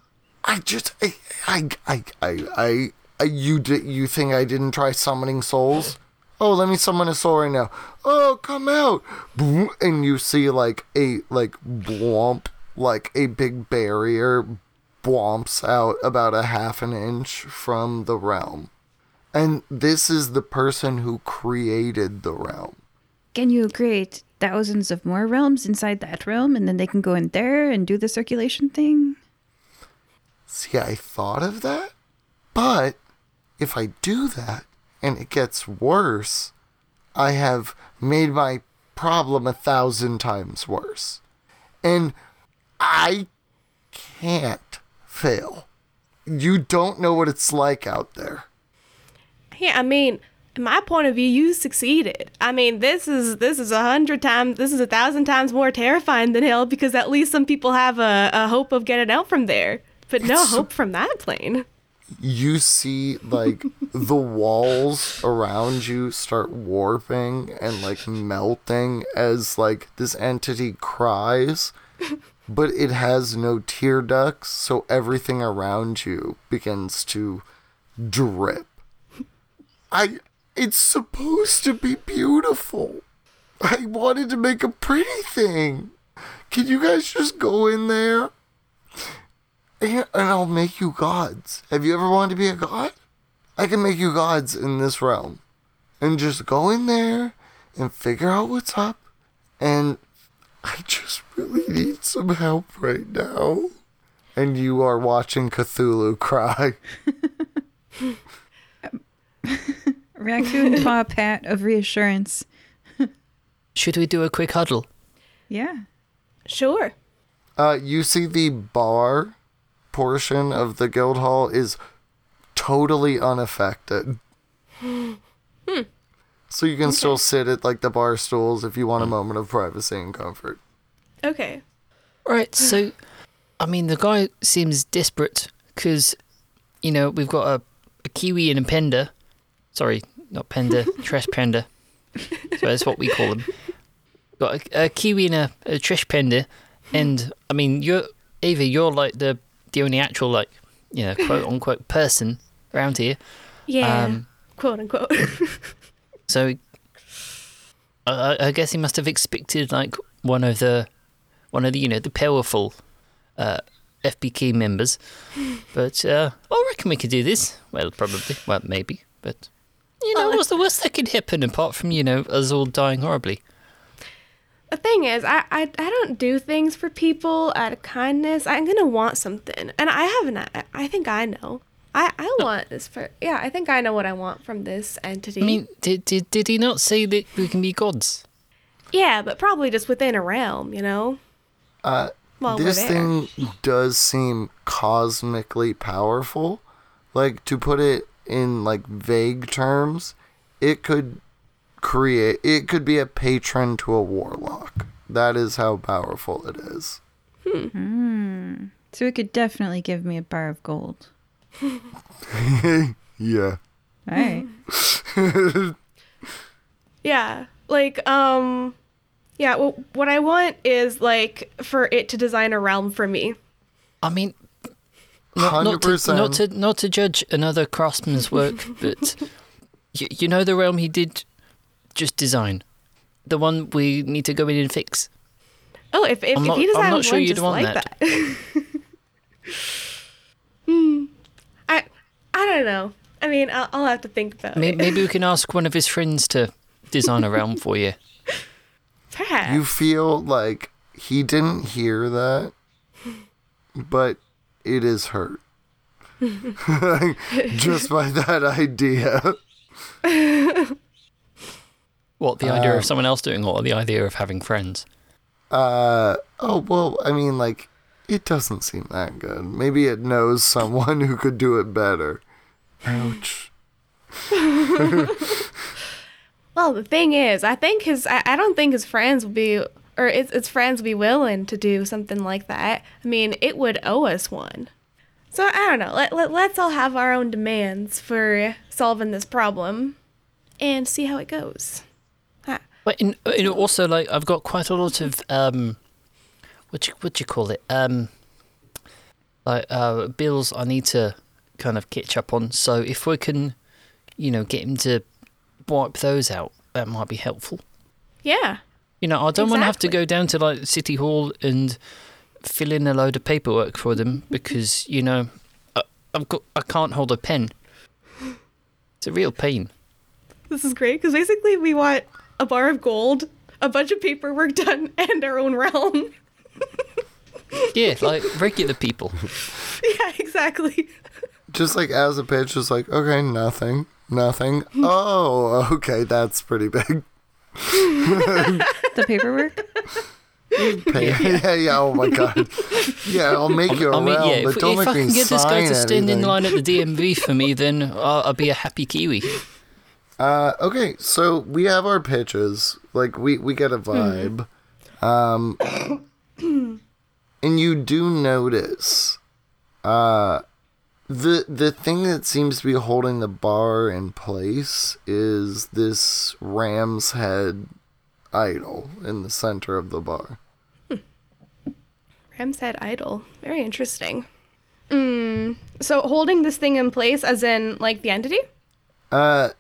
I just I I I I, I, I you did you think I didn't try summoning souls? Oh, let me summon a soul right now. Oh, come out! Boom, And you see like a like blomp, like a big barrier, blomps out about a half an inch from the realm, and this is the person who created the realm. Can you create thousands of more realms inside that realm and then they can go in there and do the circulation thing? See, I thought of that, but if I do that and it gets worse, I have made my problem a thousand times worse. And I can't fail. You don't know what it's like out there. Yeah, I mean, in my point of view, you succeeded. I mean, this is this is a hundred times, this is a thousand times more terrifying than hell because at least some people have a, a hope of getting out from there, but no It's- hope from that plane. You see, like, the walls around you start warping and, like, melting as, like, this entity cries. But it has no tear ducts, so everything around you begins to drip. I it's supposed to be beautiful. I wanted to make a pretty thing. Can you guys just go in there? And, and I'll make you gods. Have you ever wanted to be a god? I can make you gods in this realm. And just go in there and figure out what's up. And I just really need some help right now. And you are watching Cthulhu cry. Raccoon paw pat of reassurance. Should we do a quick huddle? Yeah. Sure. Uh, you see the bar portion of the guild hall is totally unaffected. So you can still sit at like the bar stools if you want a moment of privacy and comfort. Okay. Right, so, I mean, the guy seems desperate because, you know, we've got a, a kiwi and a panda. Sorry, not panda, trash panda. So that's what we call them. Got a, a kiwi and a, a trash panda, and I mean, you're Ava. You're like the the only actual like, you know, quote unquote person around here. Yeah. Um, quote unquote. So, I, I guess he must have expected like one of the, one of the you know the powerful, uh, FBK members. But uh, I reckon we could do this. Well, probably. Well, maybe. But you know, Well, what's the worst that could happen apart from you know us all dying horribly? the thing is, I, I I don't do things for people out of kindness. I'm gonna want something, and I haven't. I think I know. I I want this for. Yeah, I think I know what I want from this entity. I mean, did did did he not say that we can be gods? yeah, but probably just within a realm, you know. Uh, Well, this thing does seem cosmically powerful. Like to put it in like vague terms, it could create it could be a patron to a warlock. That is how powerful it is. Hmm. So it could definitely give me a bar of gold. Yeah. All right. Yeah, like um, yeah. Well, what I want is like for it to design a realm for me. I mean, not, not, to, not to not to judge another craftsman's work, but you, you know the realm he did just design, the one we need to go in and fix. Oh, if if, I'm if not- he I'm designed not one you'd just want like that. that. hmm. I I don't know. I mean, I'll, I'll have to think about Maybe, it. maybe we can ask one of his friends to design a realm for you. Perhaps. You feel like he didn't hear that, but it is hurt. Just by that idea. What the idea Um, of someone else doing, it or the idea of having friends? Uh oh well, I mean like it doesn't seem that good. Maybe it knows someone who could do it better. Ouch. well, the thing is, I think his. I, I don't think his friends will be or its its friends will be willing to do something like that, I mean, it would owe us one. So I don't know. Let, let let's all have our own demands for solving this problem, and see how it goes. Ah, But in, in also like I've got quite a lot of um, what you what do you call it um, like uh bills I need to kind of catch up on. So if we can, you know, get him to wipe those out, that might be helpful. yeah. You know, I don't want to have to go down to like City Hall and fill in a load of paperwork for them because you know I, I've got I can't hold a pen. It's a real pain. This is great because basically we want a bar of gold, a bunch of paperwork done, and our own realm. Yeah, like regular people. yeah, exactly. Just like as a pitch, just like, okay, nothing, nothing. Oh, okay, that's pretty big. The paperwork? Pay- yeah, yeah, oh my god. Yeah, I'll make you I mean, around, yeah, but if, don't if make I me can get this guy to stand in line at the DMV for me, then I'll, I'll be a happy Kiwi. Uh, okay, so we have our pitches. Like we we get a vibe. Um, and you do notice, uh, the the thing that seems to be holding the bar in place is this ram's head idol in the center of the bar. Ram's head idol. Very interesting. Mm, so holding this thing in place, as in like the entity. Uh,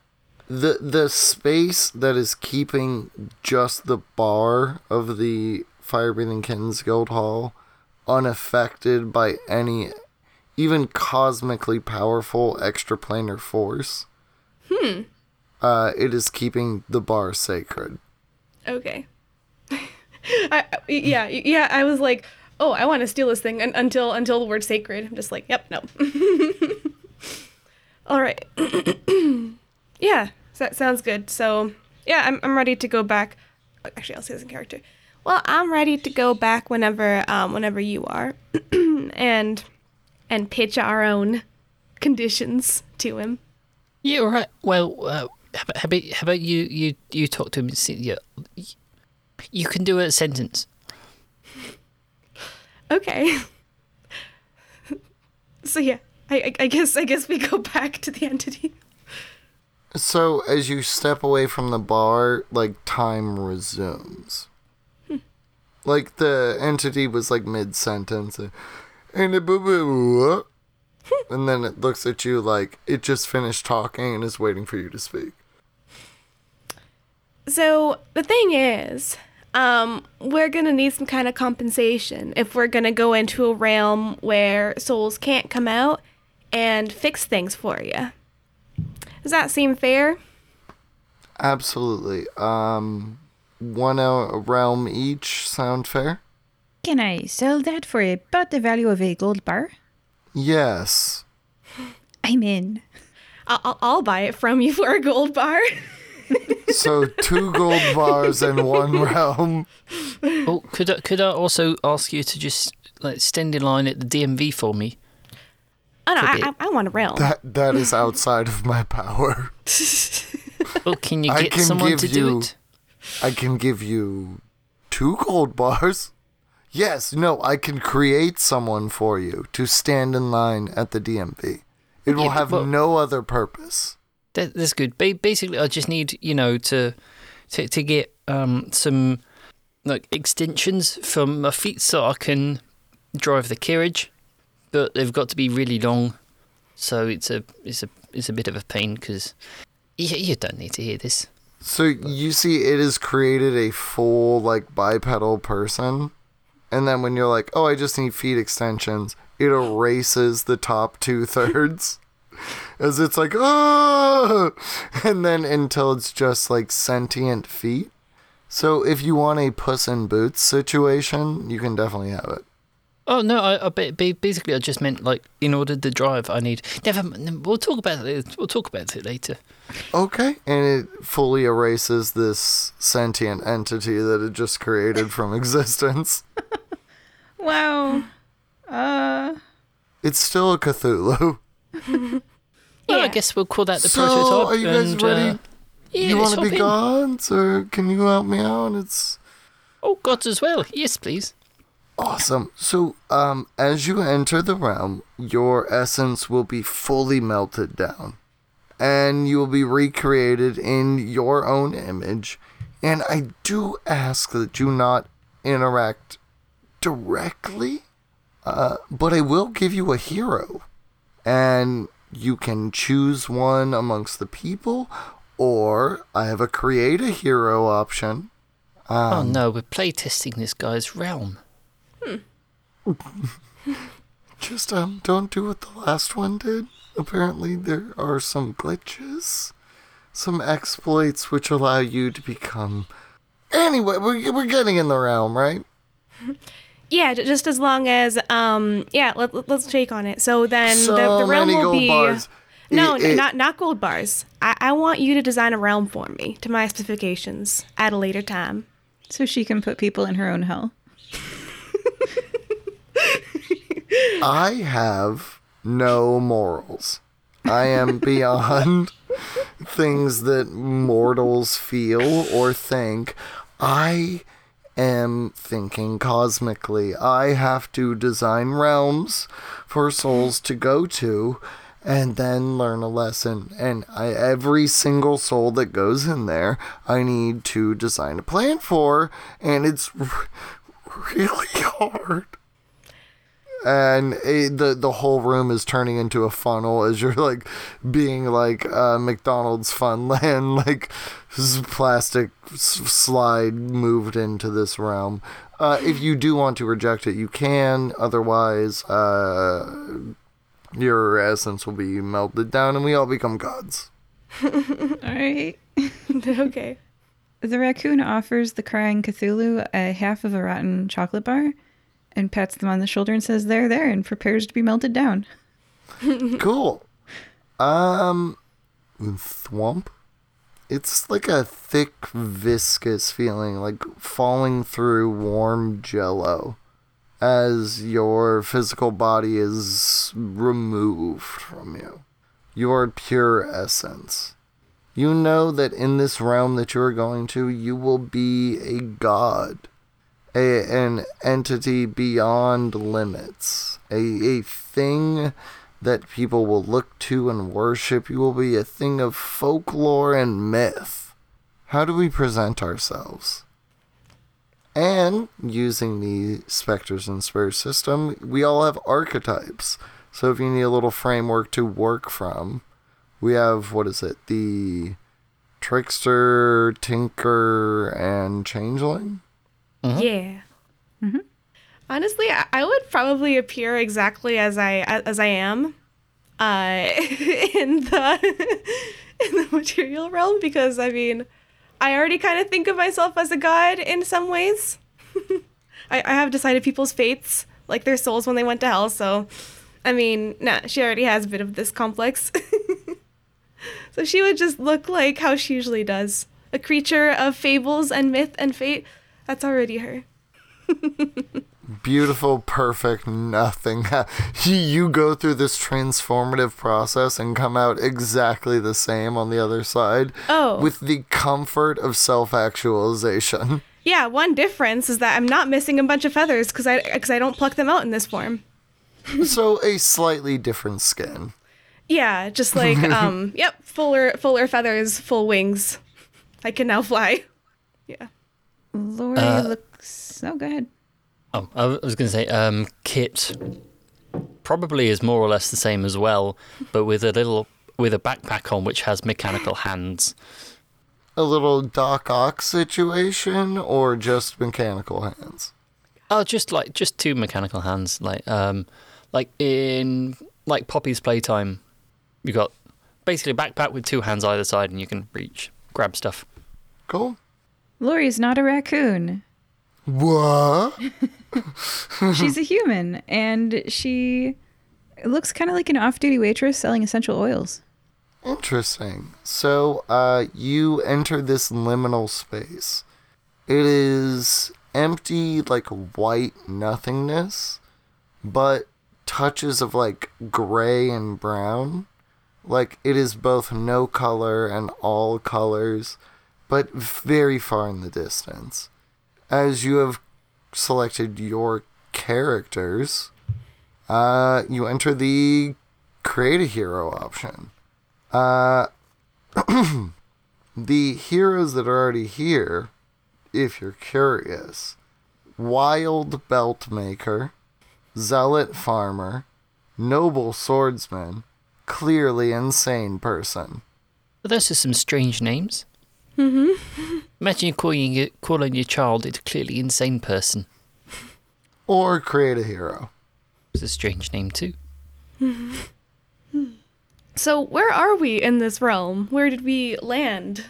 the the space that is keeping just the bar of the Fire Breathing Kittens Guild Hall unaffected by any even cosmically powerful extraplanar force. Hmm. Uh, it is keeping the bar sacred. Okay. I, yeah, yeah. I was like, oh, I want to steal this thing un- until until the word sacred. I'm just like, yep, no. All right. yeah, so that sounds good. So yeah, I'm I'm ready to go back. Actually, I'll say this in character. Well, I'm ready to go back whenever um whenever you are, and and pitch our own conditions to him. Yeah, all right. Well, uh, how, about, how about how about you you you talk to him? And see, yeah, you can do a sentence. Okay. so yeah, I, I I guess I guess we go back to the entity. So as you step away from the bar, like time resumes. like the entity was like mid sentence, and it boo boo, and then it looks at you like it just finished talking and is waiting for you to speak. So the thing is, um, we're gonna need some kind of compensation if we're gonna go into a realm where souls can't come out and fix things for you. Does that seem fair? Absolutely. Um, one realm each. Sound fair? Can I sell that for about the value of a gold bar? Yes. I'm in. I'll, I'll, I'll buy it from you for a gold bar. So two gold bars and one realm. Oh, could I, could I also ask you to just like stand in line at the DMV for me? oh no, I, I, I want a realm. That that is outside of my power. Oh, can you get can someone give to do you- it? I can give you two gold bars. Yes, no, I can create someone for you to stand in line at the DMV. It will Yeah, have well- no other purpose. That, that's good. Basically, I just need you know to to to get um some like extensions for my feet so I can drive the carriage, but they've got to be really long, so it's a it's a it's a bit of a pain because you, you don't need to hear this. So you see, it has created a full like bipedal person, and then when you're like, "Oh, I just need feet extensions," it erases the top two thirds, as it's like, "Oh," and then until it's just like sentient feet. So if you want a Puss in Boots situation, you can definitely have it. Oh no! I, I ba- ba- basically I just meant like in order to drive, I need. Never. m- We'll talk about it. We'll talk about it later. Okay, and it fully erases this sentient entity that it just created from existence. Wow. Uh, It's still a Cthulhu. Well, I Yeah. guess we'll call that the so, prototype. are you guys and, ready? Uh, yeah, you want to be hop in. gone, or can you help me out? It's Oh, gods as well. Yes, please. Awesome. So, um, as you enter the realm, your essence will be fully melted down, and you will be recreated in your own image. And I do ask that you not interact directly, uh, but I will give you a hero, and you can choose one amongst the people, or I have a create a hero option. oh no, we're playtesting this guy's realm. Just um, don't do what the last one did. Apparently, there are some glitches, some exploits which allow you to become. Anyway, we're, we're getting in the realm, right? Yeah, just as long as um yeah, let, let- let's shake on it. So then so the, the realm many will gold be bars. No, It- it- not not gold bars. I, I want you to design a realm for me to my specifications at a later time. So she can put people in her own hell. I have no morals. I am beyond things that mortals feel or think. I am thinking cosmically. I have to design realms for souls to go to and then learn a lesson. And I, every single soul that goes in there, I need to design a plan for, and it's really hard and the the whole room is turning into a funnel as you're like being like uh, McDonald's Funland, like plastic slide moved into this realm. Uh, if you do want to reject it, you can. Otherwise, uh, your essence will be melted down, and we all become gods. All right. okay. The raccoon offers the crying Cthulhu a half of a rotten chocolate bar and pats them on the shoulder and says, There, there, and prepares to be melted down. Cool. Um, thwomp. It's like a thick, viscous feeling, like falling through warm jello as your physical body is removed from you. Your pure essence. You know that in this realm that you are going to, you will be a god a, an entity beyond limits, a, a thing that people will look to and worship. You will be a thing of folklore and myth. How do we present ourselves? And using the Spectres and Spurs system, we all have archetypes. So if you need a little framework to work from, we have what is it? The trickster, tinker, and changeling. Yeah. Honestly, I, I would probably appear exactly as I as I am, uh, in the in the material realm because I mean, I already kind of think of myself as a god in some ways. I, I have decided people's fates, like their souls when they went to hell. So, I mean, nah, she already has a bit of this complex. So she would just look like how she usually does, a creature of fables and myth and fate. That's already her. beautiful, perfect, nothing. you go through this transformative process and come out exactly the same on the other side. Oh. With the comfort of self actualization. Yeah, one difference is that I'm not missing a bunch of feathers because I because I don't pluck them out in this form. so, a slightly different skin. Yeah, just like um, yep, fuller fuller feathers, full wings. I can now fly. Yeah. Lori Uh, looks. Oh, go ahead. Oh, I was going to say, um, Kit probably is more or less the same as well, but with a little with a backpack on which has mechanical hands. A little Doc Ock situation or just mechanical hands? Oh, just like just two mechanical hands, like um, like in like Poppy's playtime, you got basically a backpack with two hands either side, and you can reach, grab stuff. Cool. Lori's not a raccoon. What? She's a human, and she looks kind of like an off duty waitress selling essential oils. Interesting. So, uh, you enter this liminal space. It is empty, like white nothingness, but touches of like gray and brown. Like it is both no color and all colors, but very far in the distance. as you have selected your characters, uh, you enter the create a hero option. Uh, the heroes that are already here, if you're curious, Wild Belt Maker, Zealot Farmer, Noble Swordsman, Clearly Insane Person. But those are some strange names. Mm-hmm. Imagine you calling, your, calling your child a clearly insane person. Or create a hero. It's a strange name too. So where are we in this realm? Where did we land?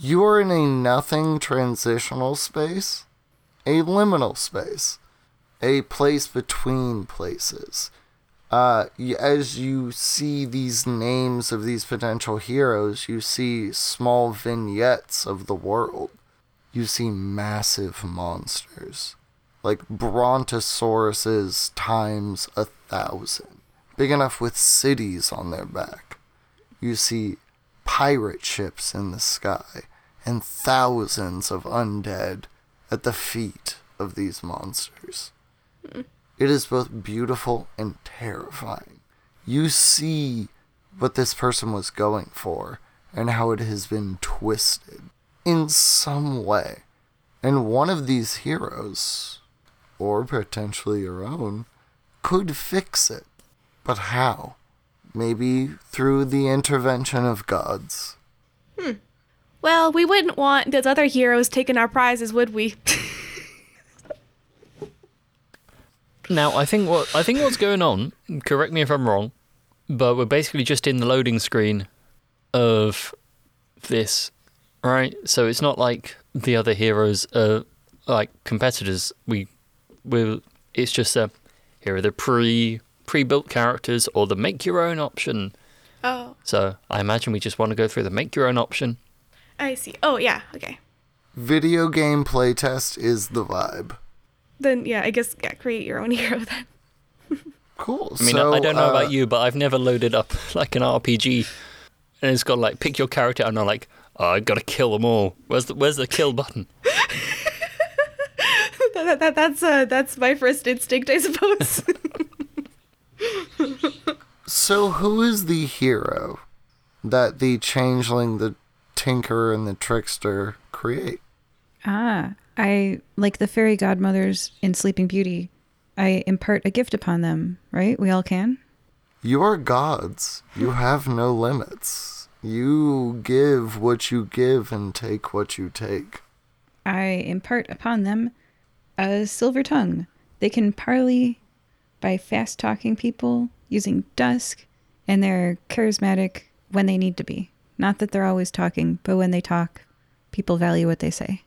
You are in a nothing transitional space, a liminal space, a place between places. Uh, as you see these names of these potential heroes, you see small vignettes of the world. You see massive monsters, like brontosauruses times a thousand, big enough with cities on their back. You see pirate ships in the sky and thousands of undead at the feet of these monsters. It is both beautiful and terrifying. You see what this person was going for and how it has been twisted in some way. And one of these heroes, or potentially your own, could fix it. But how? Maybe through the intervention of gods. Hmm. Well, we wouldn't want those other heroes taking our prizes, would we? Now, I think what I think what's going on. Correct me if I'm wrong, but we're basically just in the loading screen of this, right? So it's not like the other heroes are like competitors. We we it's just a here are the pre pre-built characters or the make your own option. oh, So I imagine we just want to go through the make your own option. I see. Oh, yeah. Okay. Video game playtest is the vibe. Then yeah, I guess yeah, create your own hero then. Cool. I mean, so, I don't know uh, about you, but I've never loaded up like an RPG, and it's got like pick your character, and I'm like, oh, I gotta kill them all. Where's the Where's the kill button? that, that, that, that's uh, that's my first instinct, I suppose. So, who is the hero that the changeling, the tinker, and the trickster create? Ah, I like the fairy godmothers in Sleeping Beauty. I impart a gift upon them, right? We all can. You are gods. You have no limits. You give what you give and take what you take. I impart upon them a silver tongue. They can parley by fast talking people using dusk, and they're charismatic when they need to be. Not that they're always talking, but when they talk, people value what they say.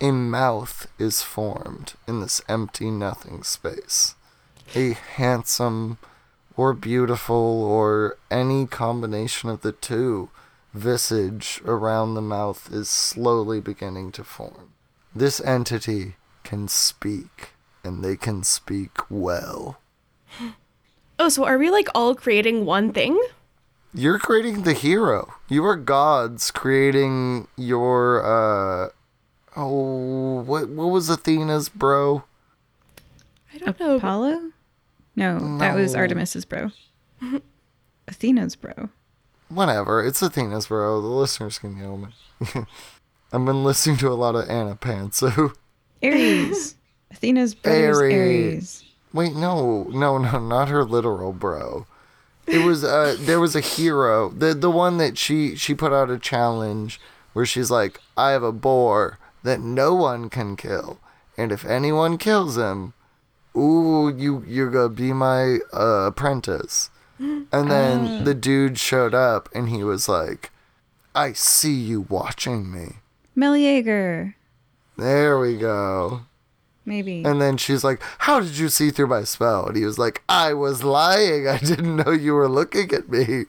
A mouth is formed in this empty nothing space. A handsome or beautiful or any combination of the two visage around the mouth is slowly beginning to form. This entity can speak, and they can speak well. oh, so are we like all creating one thing? You're creating the hero. You are gods creating your uh oh what what was Athena's bro? I don't know. Apollo? No, that was Artemis's bro. Athena's bro. Whatever, it's Athena's bro. The listeners can yell me. I've been listening to a lot of Anna Pan, so Ares. Athena's bro Ares. Ares. Wait, no, no, no, not her literal bro. It was uh there was a hero. The the one that she she put out a challenge where she's like, I have a boar that no one can kill. And if anyone kills him, ooh, you you're gonna be my uh, apprentice. And then the dude showed up and he was like, I see you watching me. Meleager. There we go. Maybe. And then she's like, How did you see through my spell? And he was like, I was lying. I didn't know you were looking at me.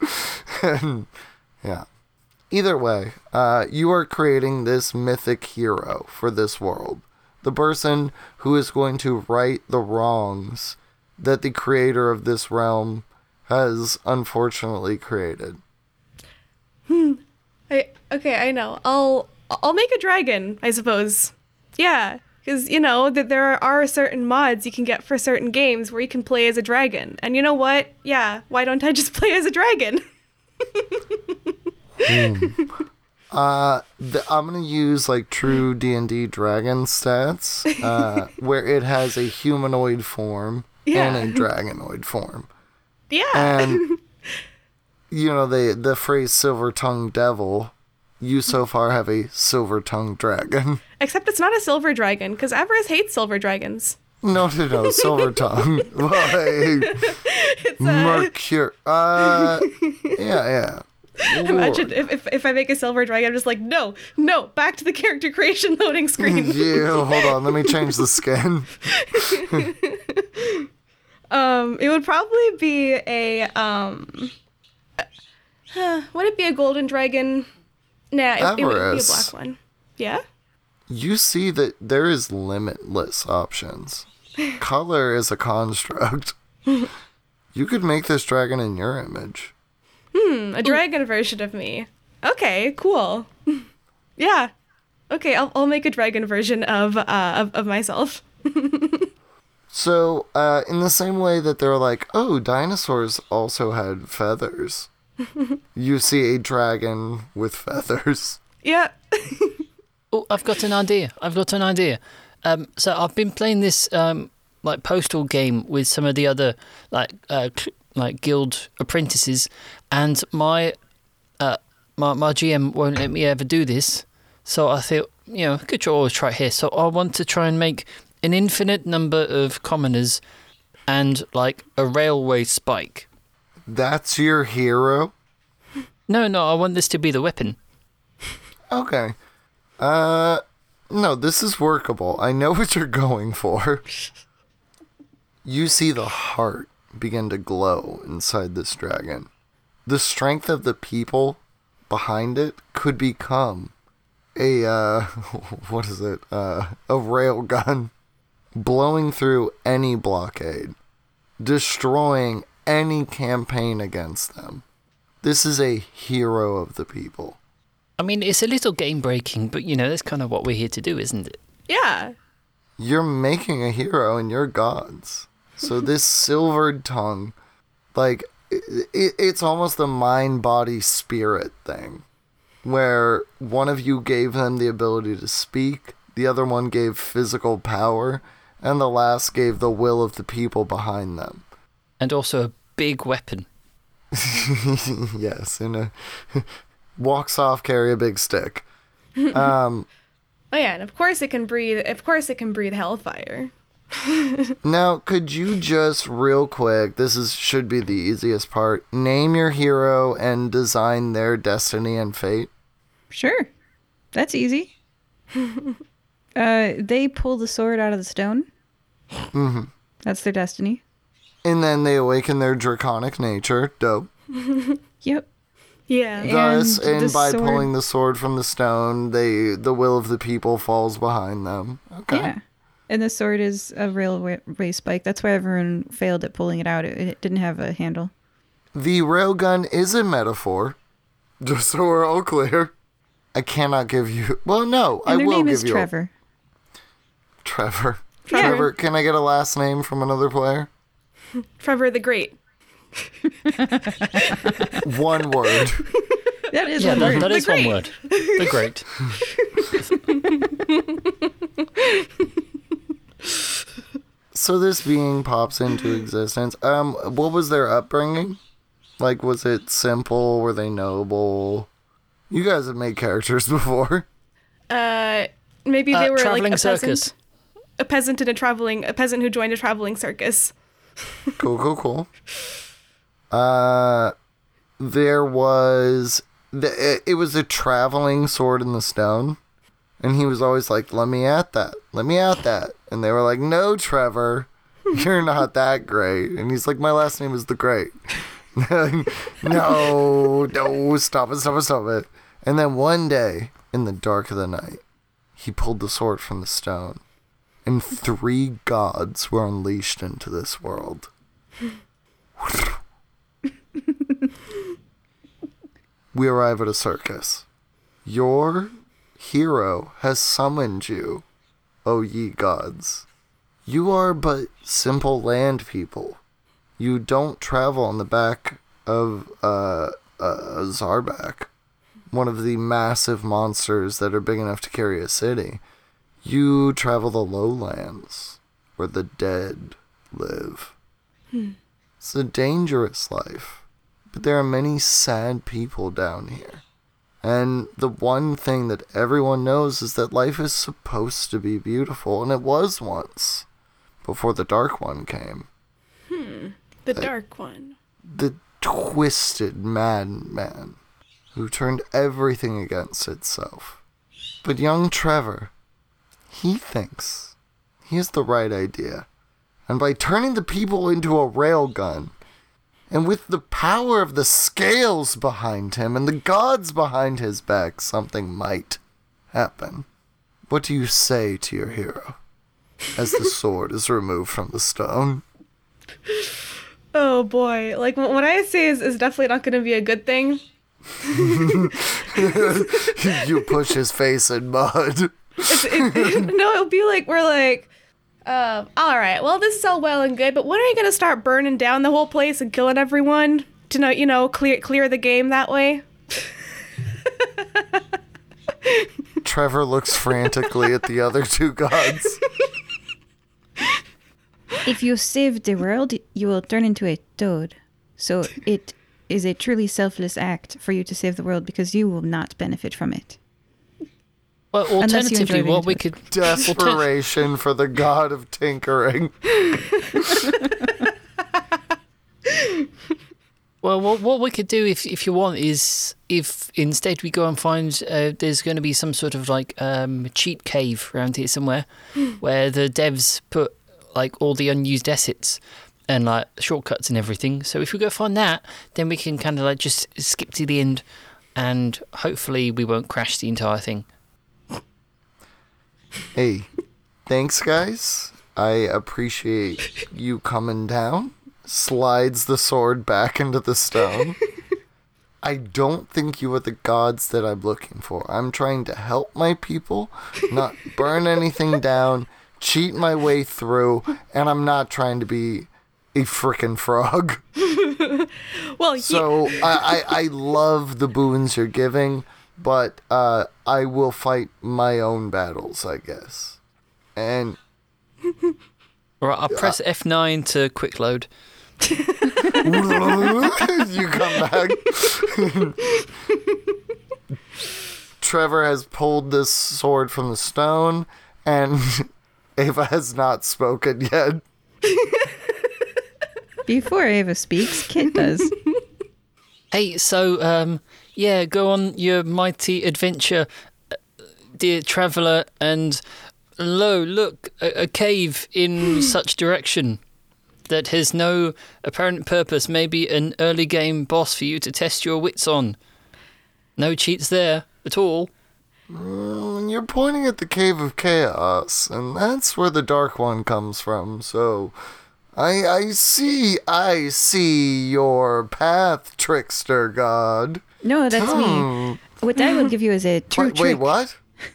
and yeah. Either way, uh, you are creating this mythic hero for this world. The person who is going to right the wrongs that the creator of this realm has unfortunately created. Hmm. I okay, I know. I'll I'll make a dragon, I suppose. Yeah, because you know that there are certain mods you can get for certain games where you can play as a dragon. And you know what? Yeah, why don't I just play as a dragon? Uh, the, I'm gonna use like true D and D dragon stats, uh, where it has a humanoid form Yeah. and a dragonoid form, yeah. and you know the the phrase silver tongued devil. You so far have a silver tongued dragon. Except it's not a silver dragon, because Avarice hates silver dragons. No, no, no, silver tongue. like, Mercure. Uh, yeah, yeah. Imagine if, if, if I make a silver dragon, I'm just like, no, no, back to the character creation loading screen. Yeah, hold on. Let me change the skin. Um, it would probably be a um. Uh, would it be a golden dragon? Nah, it, it would be a black one. Yeah. You see that there is limitless options. Color is a construct. You could make this dragon in your image. Hmm, a dragon version of me. Okay, cool. yeah. Okay, I'll, I'll make a dragon version of uh of, of myself. So, uh, in the same way that they're like, oh, dinosaurs also had feathers, you see a dragon with feathers. Yeah. Oh, I've got an idea. I've got an idea. Um, so I've been playing this um, like postal game with some of the other like uh, cl- like guild apprentices, and my uh, my my GM won't let me ever do this. So I thought, you know, could you always try here? So I want to try and make an infinite number of commoners and like a railway spike. That's your hero? No, no, I want this to be the weapon. Okay. Uh, no, this is workable. I know what you're going for. You see the heart begin to glow inside this dragon. The strength of the people behind it could become a, uh, what is it? Uh, a rail gun blowing through any blockade, destroying any campaign against them. This is a hero of the people. I mean, it's a little game breaking, but you know, that's kind of what we're here to do, isn't it? Yeah. you're making a hero and you're gods. So this silvered tongue, like it, it, it's almost a mind body spirit thing, where one of you gave them the ability to speak, the other one gave physical power, and the last gave the will of the people behind them. And also a big weapon. yes, and a walks off, carry a big stick. Um, Oh yeah, and of course it can breathe. Of course it can breathe hellfire. Now, could you just real quick, this is should be the easiest part, name your hero and design their destiny and fate? Sure. That's easy. uh, they pull the sword out of the stone. Mm-hmm. That's their destiny. And then they awaken their draconic nature. Dope. Yep. Yeah. Thus, And and by sword- pulling the sword from the stone, they the will of the people falls behind them. Okay. Yeah. And the sword is a railway spike. That's why everyone failed at pulling it out. It, it didn't have a handle. The railgun is a metaphor. Just so we're all clear. I cannot give you. Well, no, And I their will name give is you. a- Trevor. Trevor. Yeah. Trevor. Can I get a last name from another player? Trevor the Great. One word. That is Yeah, one that, word. that is one great. word. The great. So this being pops into existence. Um, what was their upbringing? Like, was it simple? Were they noble? You guys have made characters before. Uh, maybe they Uh, were like traveling a peasant, circus. a peasant in a traveling, a peasant who joined a traveling circus. Cool, cool, cool. Uh, there was the, it, it was a traveling sword in the stone, and he was always like, "Let me at that, let me at that," and they were like, "No, Trevor, you're not that great," and he's like, "My last name is the Great." no, no, stop it, stop it, stop it. And then one day, in the dark of the night, he pulled the sword from the stone, and three gods were unleashed into this world. we arrive at a circus. Your hero has summoned you, O ye gods. You are but simple land people. You don't travel on the back of uh, uh, Zarbak, one of the massive monsters that are big enough to carry a city. You travel the lowlands, where the dead live. It's a dangerous life, but there are many sad people down here. And the one thing that everyone knows is that life is supposed to be beautiful, and it was once, before the Dark One came. Hmm. The dark one. The twisted madman who turned everything against itself. But young Trevor, he thinks he has the right idea. And by turning the people into a railgun, and with the power of the scales behind him and the gods behind his back, something might happen. What do you say to your hero as the sword is removed from the stone? Oh boy. Like what I say is, is definitely not going to be a good thing. you push his face in mud. It's, it, no, it'll be like we're like, uh, all right. Well, this is all well and good, but when are you going to start burning down the whole place and killing everyone to know, you know, clear clear the game that way? Trevor looks frantically at the other two gods. If you save the world, you will turn into a toad. So it is a truly selfless act for you to save the world because you will not benefit from it. Well, Unless you enjoy alternatively, what we network. could Desperation for the god of tinkering. Well, what, what we could do if if you want is if instead we go and find uh, there's going to be some sort of like um, cheat cave around here somewhere where the devs put like all the unused assets and like shortcuts and everything. So if we go find that, then we can kind of like just skip to the end and hopefully we won't crash the entire thing. Hey, thanks, guys. I appreciate you coming down. Slides the sword back into the stone. I don't think you are the gods that I'm looking for. I'm trying to help my people, not burn anything down, cheat my way through, and I'm not trying to be a frickin' frog. Well, So I, I, I love the boons you're giving, but uh, I will fight my own battles, I guess. And All right, I'll press F9 to quick load. you come back. Trevor has pulled this sword from the stone, and Ava has not spoken yet. Before Ava speaks, Kit does. Hey, so um, yeah, go on your mighty adventure, uh, dear traveller, and lo, look, a, a cave in such direction that has no apparent purpose. Maybe an early game boss for you to test your wits on. No cheats there at all. And you're pointing at the Cave of Chaos, and that's where the Dark One comes from, so. I, I see, I see your path, trickster god. No, that's me. What I will give you is a true Wait, wait, trick. what?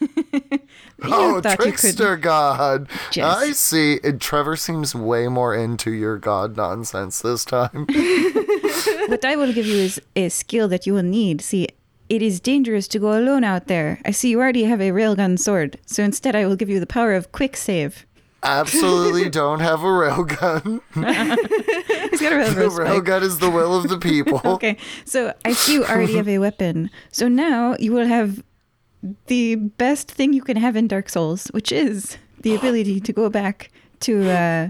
oh, thought you could- trickster god. Yes. I see. And Trevor seems way more into your god nonsense this time. What I will give you is a skill that you will need. See, it is dangerous to go alone out there. I see you already have a railgun sword, so instead I will give you the power of quick save. Absolutely don't have a railgun. He's got a The railgun spike. railgun is the will of the people. Okay, so I see you already have a weapon. So now you will have the best thing you can have in Dark Souls, which is the ability to go back to uh,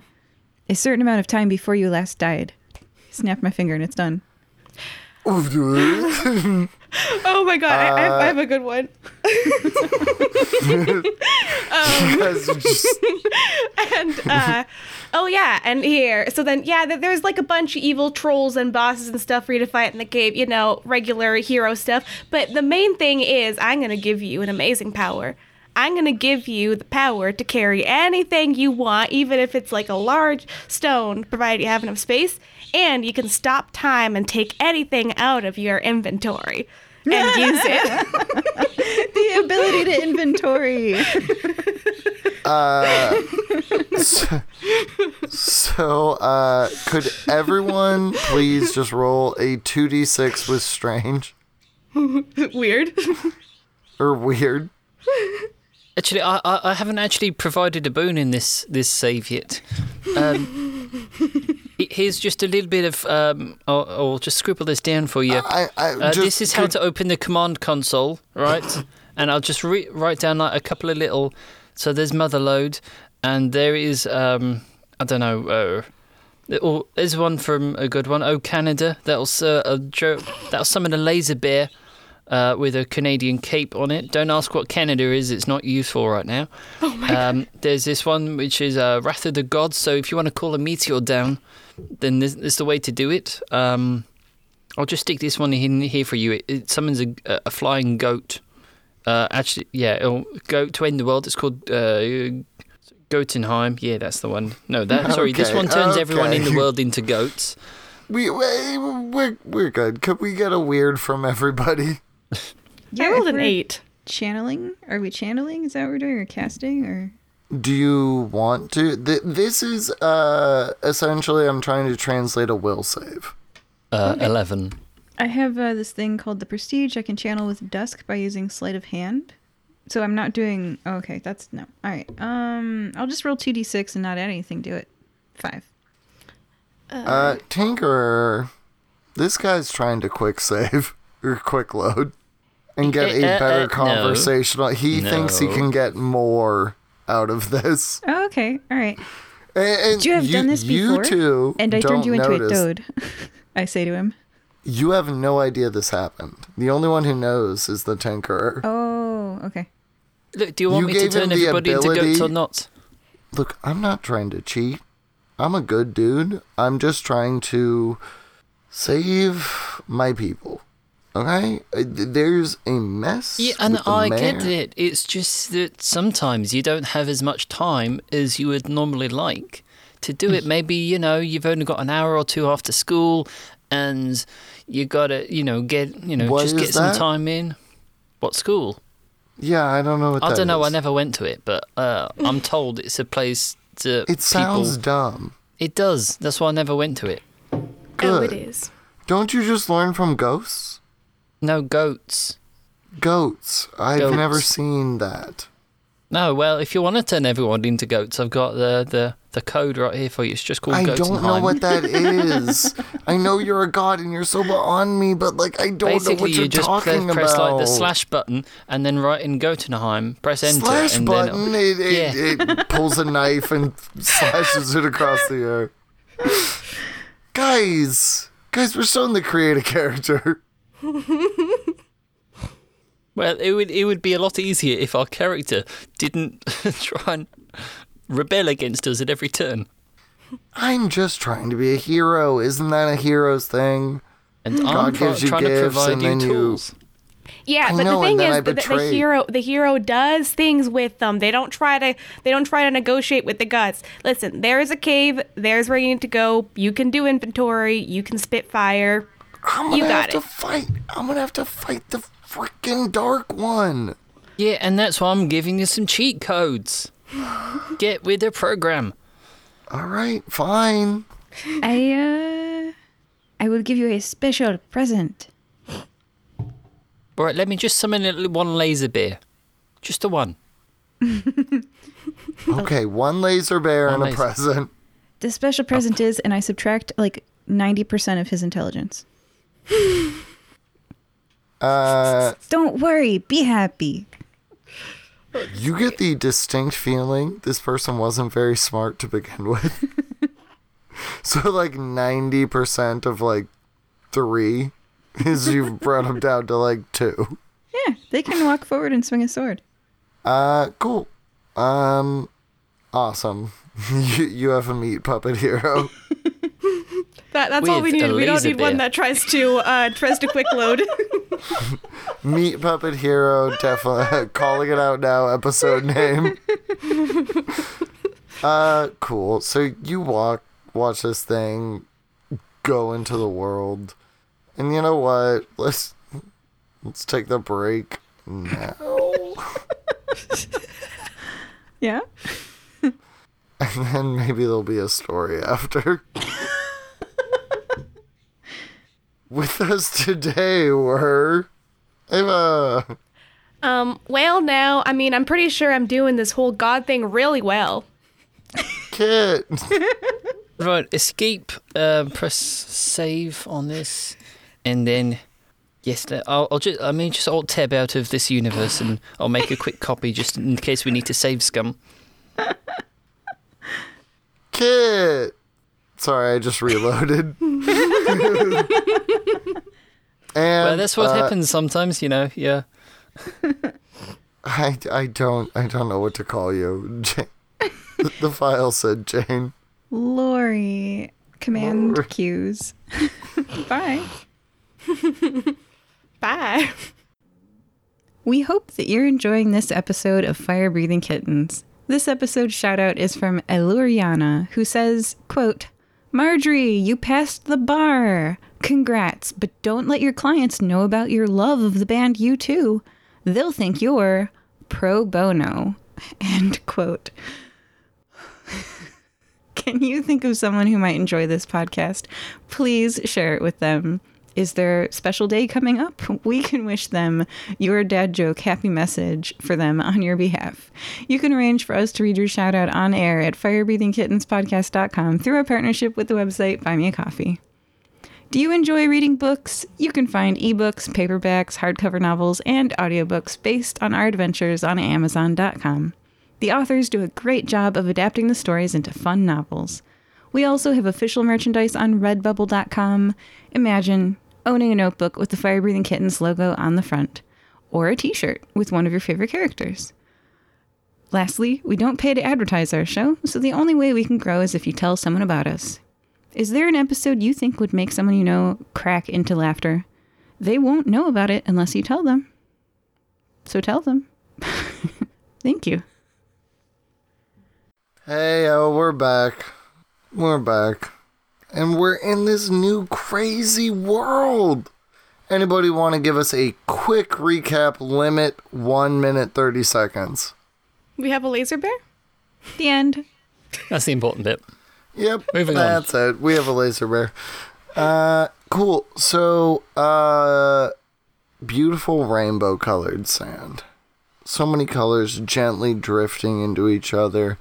a certain amount of time before you last died. Snap my finger and it's done. oh my god, I, I, have, I have a good one. You guys are just- and uh oh yeah and here so then yeah there's like a bunch of evil trolls and bosses and stuff for you to fight in the cave you know regular hero stuff. But the main thing is i'm gonna give you an amazing power. I'm gonna give you the power to carry anything you want even if it's like a large stone provided you have enough space and you can stop time and take anything out of your inventory and use it. the ability to inventory. Uh, so, so uh, could everyone please just roll a 2d6 with strange Weird. or weird? Actually, I, I haven't actually provided a boon in this this save yet. Um, here's just a little bit of. Um, I'll, I'll just scribble this down for you. I, I Uh, this is how to open the command console, right? and I'll just re- write down like a couple of little. So there's mother load, and there is um, I don't know. Uh, little, there's one from a good one. Oh Canada, that'll uh, a jo- that'll summon a laser bear. Uh, with a Canadian cape on it. Don't ask what Canada is; it's not useful right now. Oh my Um, there's this one which is uh, Wrath of the Gods. So if you want to call a meteor down, then this, this is the way to do it. Um, I'll just stick this one in here for you. It, it summons a, a flying goat. Uh, actually, yeah, it'll go to end the world. It's called uh, Gotenheim. Yeah, that's the one. No, that sorry. This one turns everyone in the world into goats. we, we we're we're good. Could we get a weird from everybody? I rolled an eight. Channeling? Are we channeling? Is that what we're doing? Or casting? Or Do you want to? Th- this is uh essentially I'm trying to translate a will save. Uh, Eleven. I have uh, this thing called the Prestige. I can channel with Dusk by using Sleight of Hand. So I'm not doing. Oh, okay, that's no. All right. Um, I'll just roll two d six and not add anything to it. Five. Uh, Tinkerer, this guy's trying to quick save or quick load and get a Uh, uh, better no. conversational. He thinks he can get more out of this. Oh, okay. All right. And, and You have done this before, You before, two And I turned you into notice. a toad. I say to him. You have no idea this happened. The only one who knows is the Tinkerer. Oh, okay. Look, do you want You me to gave him turn the everybody into goats ability- or not? Look, I'm not trying to cheat. I'm a good dude. I'm just trying to save my people. Okay? Uh, There's a mess. Yeah, and with the I get it. It's just that sometimes you don't have as much time as you would normally like to do it. Maybe, you know, you've only got an hour or two after school and you got to, you know, get, you know, What just is get some time in. What school? Yeah, I don't know what I that don't know. I never went to it, but uh, I'm told it's a place to It sounds people. dumb. It does. That's why I never went to it. Oh, Good. it is. Don't you just learn from ghosts? No goats. Goats. I've Goats. never seen that. No, well, if you want to turn everyone into goats, I've got the, the, the code right here for you. It's just called goats. I don't know what that is. I know you're a god and you're so on me, but like I don't know what you're you just talking press, press about. like the slash button and then write in Gotenheim, press enter, slash and button. then It, it, Yeah. it pulls a knife and slashes it across the air. guys, guys, we're showing the create a character. well, it would it would be a lot easier if our character didn't try and rebel against us at every turn. I'm just trying to be a hero. Isn't that a hero's thing? And I'm God pro- gives you trying to gifts provide and you then you- Yeah, I but know, the thing is, I the, the hero the hero does things with them. They don't try to they don't try to negotiate with the gods. Listen, there is a cave. There's where you need to go. You can do inventory. You can spit fire. I'm gonna You got have to fight. I'm gonna have to fight the freaking dark one. Yeah, and that's why I'm giving you some cheat codes. Get with the program. All right, fine. I uh, I will give you a special present. All right, let me just summon one laser bear. Just the one. Okay, one laser bear One and a present. The special present is, and I subtract like ninety percent of his intelligence. Uh, Don't worry, be happy. you get the distinct feeling this person wasn't very smart to begin with. so like ninety percent of like three is you've brought him down to like two. Yeah, they can walk forward and swing a sword. Uh, cool. Um, awesome. you you have a meat puppet hero. That, that's all we need. We don't need one that tries to uh tries to quick load. Meat Puppet Hero, definitely calling it out now. Episode name. uh, cool. So you walk, watch this thing go into the world, and you know what? Let's Let's take the break now. Yeah. and then maybe there'll be a story after. With us today were Ava, Um, well, now, I mean, I'm pretty sure I'm doing this whole God thing really well. Kit, Right, escape. Uh, press save on this, and then yes, I'll, I'll just I mean just alt tab out of this universe, and I'll make a quick copy just in case we need to save scum. Kit. Sorry, I just reloaded. and Well, that's what uh, happens sometimes, you know. Yeah. I, I don't I don't know what to call you. Ja- the file said Jane. Lori. Command Lori. cues. Bye. Bye. We hope that you're enjoying this episode of Fire Breathing Kittens. This episode's shout out is from Eluriana, who says, quote, Marjorie, you passed the bar. Congrats, but don't let your clients know about your love of the band U2. They'll think you're pro bono. End quote. Can you think of someone who might enjoy this podcast? Please share it with them. Is there a special day coming up? We can wish them your dad joke happy message for them on your behalf. You can arrange for us to read your shout out on air at firebreathingkittenspodcast.com through our partnership with the website Buy Me a Coffee. Do you enjoy reading books? You can find ebooks, paperbacks, hardcover novels, and audiobooks based on our adventures on Amazon.com. The authors do a great job of adapting the stories into fun novels. We also have official merchandise on redbubble.com. Imagine owning a notebook with the Fire Breathing Kittens logo on the front, or a t shirt with one of your favorite characters. Lastly, we don't pay to advertise our show, so the only way we can grow is if you tell someone about us. Is there an episode you think would make someone you know crack into laughter? They won't know about it unless you tell them. So tell them. Thank you. Hey, oh, we're back. We're back. And we're in this new crazy world. Anybody want to give us a quick recap limit 1 minute 30 seconds? We have a laser bear? The end. That's the important bit. Yep. Moving on. that's it. We have a laser bear. Uh cool. So, uh beautiful rainbow colored sand. So many colors gently drifting into each other.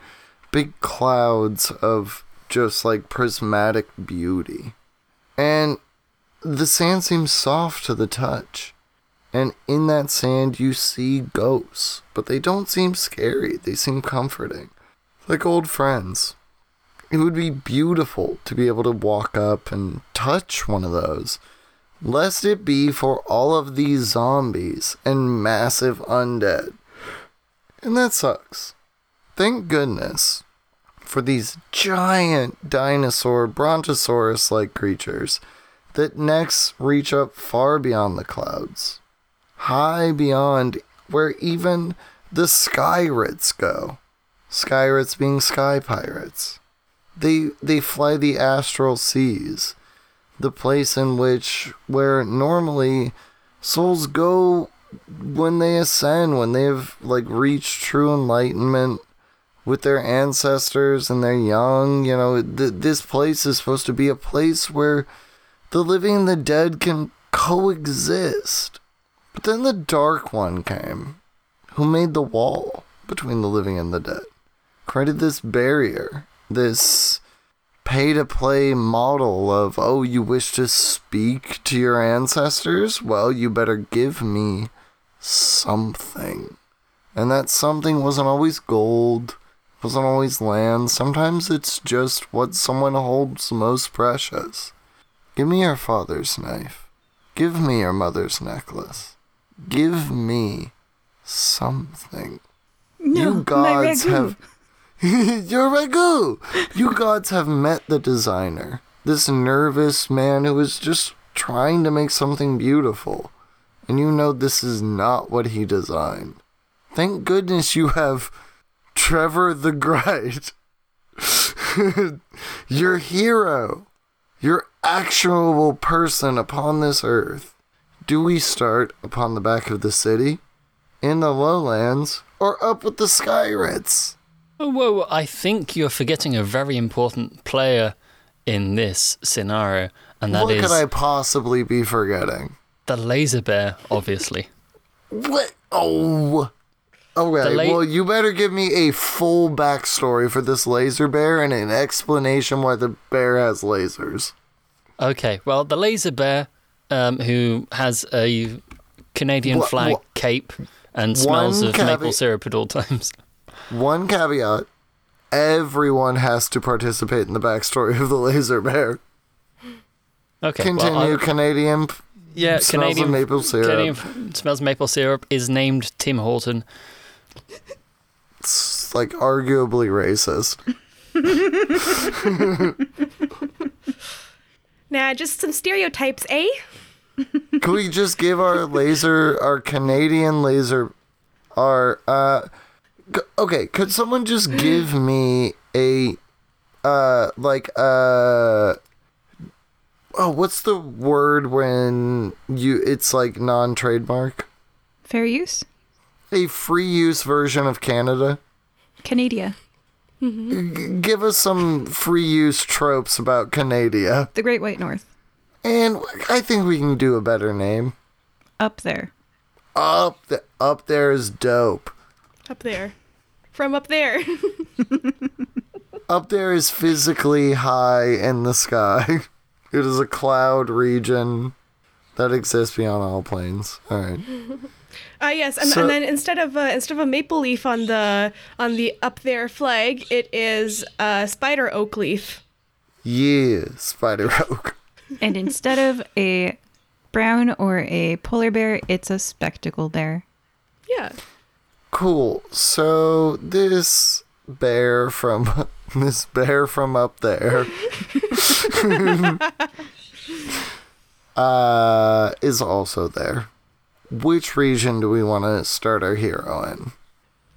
Big clouds of just like prismatic beauty. And the sand seems soft to the touch. And in that sand, you see ghosts, but they don't seem scary. They seem comforting. Like old friends. It would be beautiful to be able to walk up and touch one of those. Lest it be for all of these zombies and massive undead. And that sucks. Thank goodness for these giant dinosaur brontosaurus like creatures that necks reach up far beyond the clouds, high beyond where even the skyrates go. Skyrates being sky pirates. They they fly the astral seas, the place in which where normally souls go when they ascend, when they've like reached true enlightenment with their ancestors and they're young. You know, th- this place is supposed to be a place where the living and the dead can coexist. But then the Dark One came, who made the wall between the living and the dead, created this barrier, this pay to play model of, oh, you wish to speak to your ancestors? Well, you better give me something. And that something wasn't always gold, wasn't always land. Sometimes it's just what someone holds most precious. Give me your father's knife. Give me your mother's necklace. Give me something. No, you gods have. Your ragu! You gods have met the designer. This nervous man who is just trying to make something beautiful. And you know this is not what he designed. Thank goodness you have Trevor the Great. your hero. Your actual person upon this earth. Do we start upon the back of the city, in the lowlands, or up with the Skyrates? Oh, whoa, I think you're forgetting a very important player in this scenario, and that what is could I possibly be forgetting? the laser bear, obviously. What? Oh. Okay, la- well, you better give me a full backstory for this laser bear and an explanation why the bear has lasers. Okay, well, the laser bear, um, who has a Canadian flag cape and smells One of maple syrup at all times. One caveat everyone has to participate in the backstory of the laser bear. Okay, Continue, well, Canadian. yeah, smells Canadian of maple syrup. Canadian smells maple syrup is named Tim Horton. It's like arguably racist. Nah, just some stereotypes, eh? Could we just give our laser, our Canadian laser, our uh, okay? Could someone just give me a uh, like uh, oh, what's the word when you? It's like non-trademark. Fair use? A free use version of Canada. Canada. G- give us some free use tropes about Canada, The Great White North. and I think we can do a better name. Up there. Up, the, up there is dope. Up there. From up there. Up there is physically high in the sky. It is a cloud region that exists beyond all planes. All right. Uh, yes, and, So- and then instead of uh, instead of a maple leaf on the on the up there flag, it is a spider oak leaf. Yeah, Spider Oak. And instead of a brown or a polar bear, it's a spectacle bear. Yeah. Cool. So this bear from this bear from up there uh is also there. Which region do we want to start our hero in?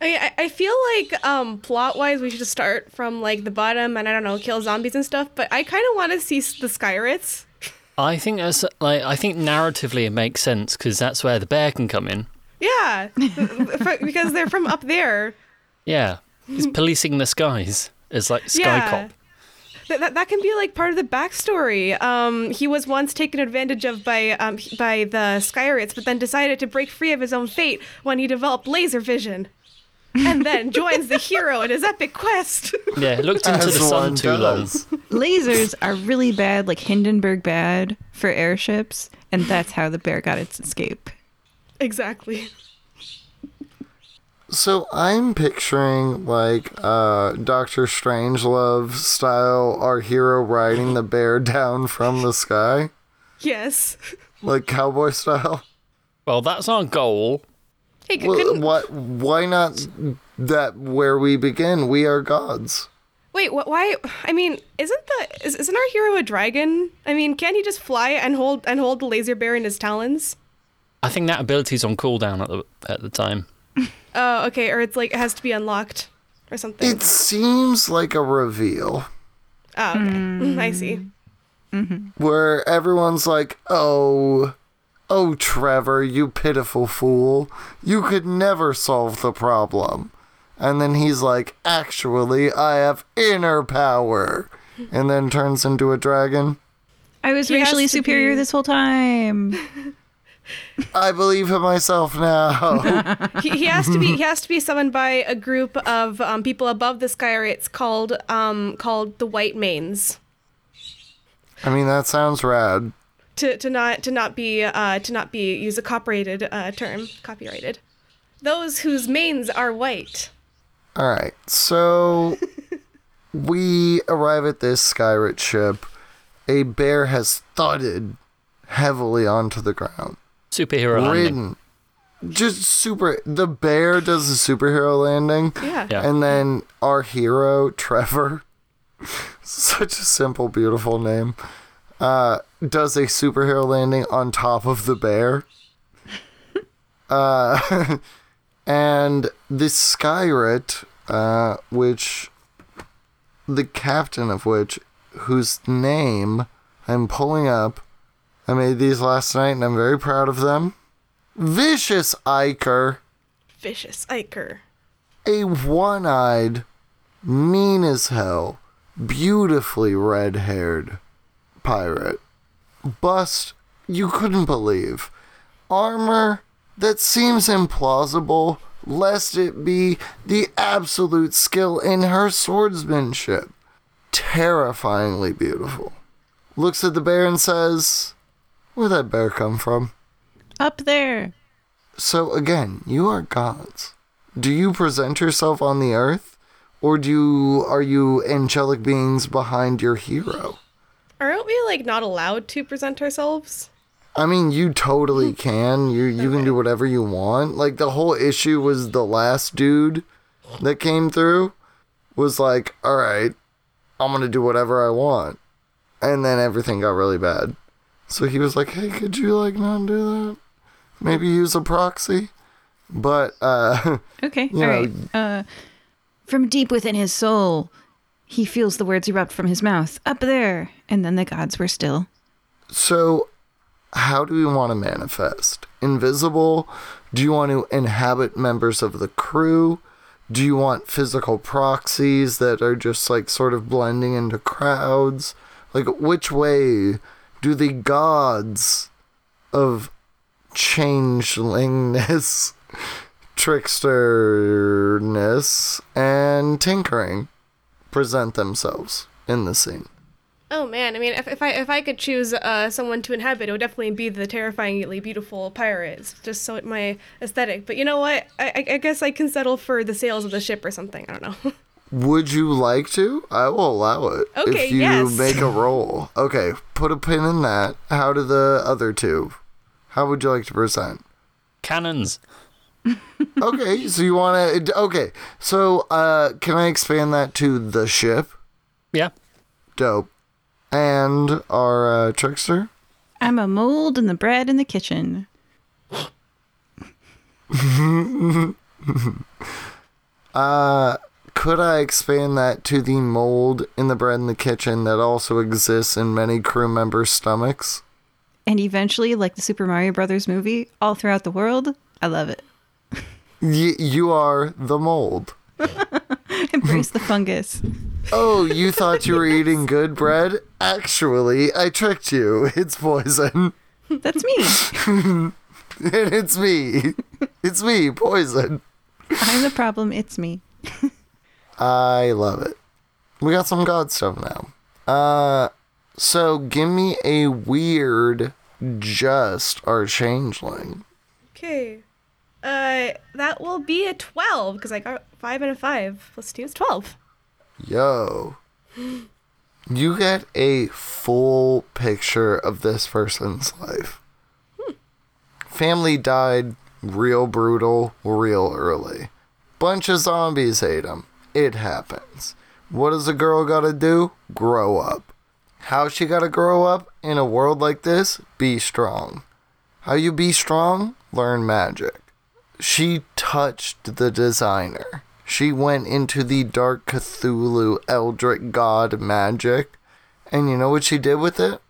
I, I- I feel like um, plot wise, we should just start from like the bottom and I don't know, kill zombies and stuff. But I kind of want to see the Skyrates. I think that's like I think narratively it makes sense because that's where the bear can come in. Yeah, F- because they're from up there. Yeah, he's policing the skies. It's like Sky Yeah. Cop. That, that, that can be like part of the backstory. Um, he was once taken advantage of by um, by the Skyrates, but then decided to break free of his own fate when he developed laser vision, and then joins the hero in his epic quest. Yeah, looked into As the sun one too long. Lasers are really bad, like Hindenburg bad for airships, and that's how the bear got its escape. exactly. So I'm picturing like uh Doctor Strangelove style our hero riding the bear down from the sky. Yes. Like cowboy style. Well, that's our goal. Hey, c- Well, couldn't what why not that where we begin? We are gods. wait. What? Why? I mean, isn't the is, isn't our hero a dragon? I mean, can't he just fly and hold and hold the laser bear in his talons? I think that ability's on cooldown at the at the time. Oh, okay. Or it's like it has to be unlocked or something. It seems like a reveal oh, okay. Mm, I see. where everyone's like, "Oh, oh Trevor, you pitiful fool. You could never solve the problem." And then he's like, "Actually, I have inner power." And then turns into a dragon. I was He racially superior be- this whole time. I believe in myself now. he, he has to be he has to be summoned by a group of um, people above the Skyrates called um, called the White Mains I mean, that sounds rad. to, to not to not be uh, to not be use a copyrighted uh, term copyrighted. Those whose mains are white. All right, so we arrive at this Skyrate ship. A bear has thudded heavily onto the ground. Superhero landing. Just super. The bear does a superhero landing. Yeah. Yeah. And then our hero, Trevor, such a simple, beautiful name, uh, does a superhero landing on top of the bear. Uh, and this Skyrate, uh, which the captain of which, whose name I'm pulling up I made these last night and I'm very proud of them. Vicious Iker, Vicious Iker. a one eyed, mean as hell, beautifully red haired pirate. Bust you couldn't believe. Armor that seems implausible, lest it be the absolute skill in her swordsmanship. Terrifyingly beautiful. Looks at the bear and says, Where'd that bear come from? Up there. So again, you are gods. Do you present yourself on the earth? Or do you are you angelic beings behind your hero? Aren't we like not allowed to present ourselves? I mean, you totally hmm. can. You you can do whatever you want. Like the whole issue was the last dude that came through was like, "All right, I'm going to do whatever I want." And then everything got really bad. So he was like, "Hey, could you like not do that? Maybe use a proxy?" But uh Okay, all know- right. Uh, from deep within his soul, he feels the words erupt from his mouth. Up there. And then the gods were still. So, how do we want to manifest? Invisible? Do you want to inhabit members of the crew? Do you want physical proxies that are just like sort of blending into crowds? Like, which way do the gods of changelingness, tricksterness, and tinkering present themselves in the scene? Oh man, I mean, if, if I if I could choose uh, someone to inhabit, it would definitely be the terrifyingly beautiful pirates, just so my aesthetic. But you know what? I I guess I can settle for the sails of the ship or something. I don't know. Would you like to? I will allow it. Okay, If you yes. make a roll. Okay, put a pin in that. How do the other two? How would you like to present? Cannons. Okay, so you want to. Okay, so uh, can I expand that to the ship? Yeah. Dope. And our uh, trickster? I'm a mold in the bread in the kitchen. Uh, could I expand that to the mold in the bread in the kitchen that also exists in many crew members' stomachs? And eventually, like the Super Mario Brothers movie, all throughout the world, I love it. Y- you are the mold. Embrace the fungus. Oh, you thought you were eating good bread? Actually, I tricked you. It's poison. That's me. And it's me. It's me, poison. I'm the problem. It's me. I love it. We got some god stuff now. Uh so give me a weird just our changeling. okay, uh, that will be a twelve because I got five and a five plus two is twelve. Yo. You get a full picture of this person's life. Family died real brutal, real early. Bunch of zombies ate him. It happens. What does a girl gotta do? Grow up. How she gotta grow up in a world like this? Be strong. How you be strong? Learn magic. She touched the designer. She went into the dark Cthulhu Eldritch God magic. And you know what she did with it?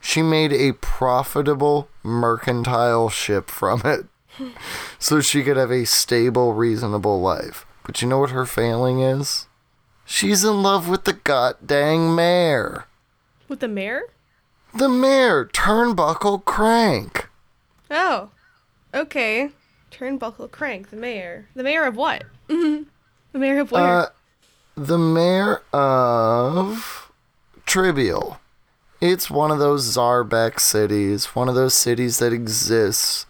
She made a profitable mercantile ship from it. so she could have a stable, reasonable life. But you know what her failing is? She's in love with the goddamn mayor. With the mayor? The mayor, Turnbuckle Crank. Oh, okay. Turnbuckle Crank, the mayor. The mayor of what? the mayor of where? Uh, the mayor of Trivial. It's one of those Zarbeck cities, one of those cities that exists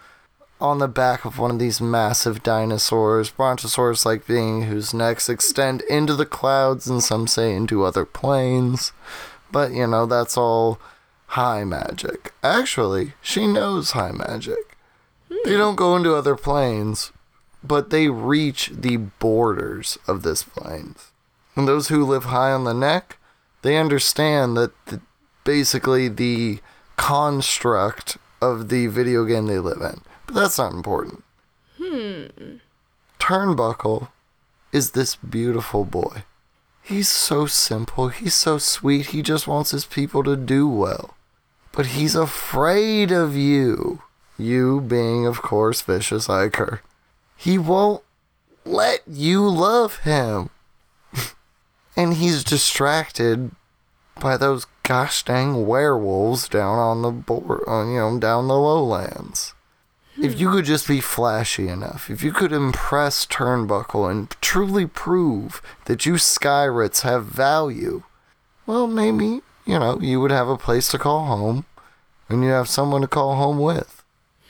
on the back of one of these massive dinosaurs, brontosaurus like being whose necks extend into the clouds and some say into other planes. But, you know, that's all high magic. Actually, she knows high magic. They hmm. don't go into other planes, but they reach the borders of this planes. And those who live high on the neck, they understand that the, basically the construct of the video game they live in. But that's not important. Hmm. Turnbuckle is this beautiful boy. He's so simple. He's so sweet. He just wants his people to do well. but he's afraid of you. You being, of course, Vicious Iker. He won't let you love him. and he's distracted by those gosh dang werewolves down on the board, on, uh, you know, down the lowlands. If you could just be flashy enough, if you could impress Turnbuckle and truly prove that you Skyrates have value, well, maybe, you know, you would have a place to call home and you have someone to call home with.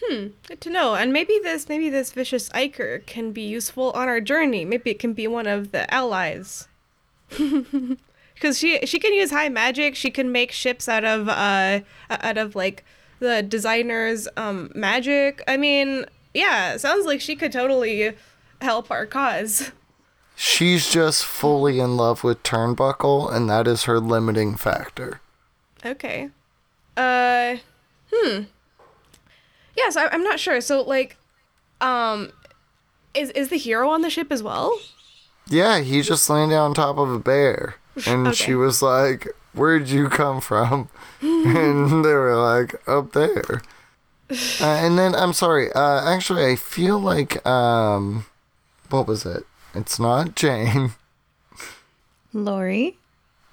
Hmm, good to know. And maybe this maybe this vicious Iker can be useful on our journey. Maybe it can be one of the allies. Cuz she she can use high magic. She can make ships out of uh out of like the designer's um magic. I mean, yeah, sounds like she could totally help our cause. She's just fully in love with Turnbuckle, and that is her limiting factor. Okay. Uh, hmm. Yes, I, I'm not sure. So, like, um, is is the hero on the ship as well? Yeah, he just landed on top of a bear. And she was like, Where'd you come from? and they were like, Up there. Uh, and then, I'm sorry, uh, actually, I feel like, um, what was it? It's not Jane. Lori.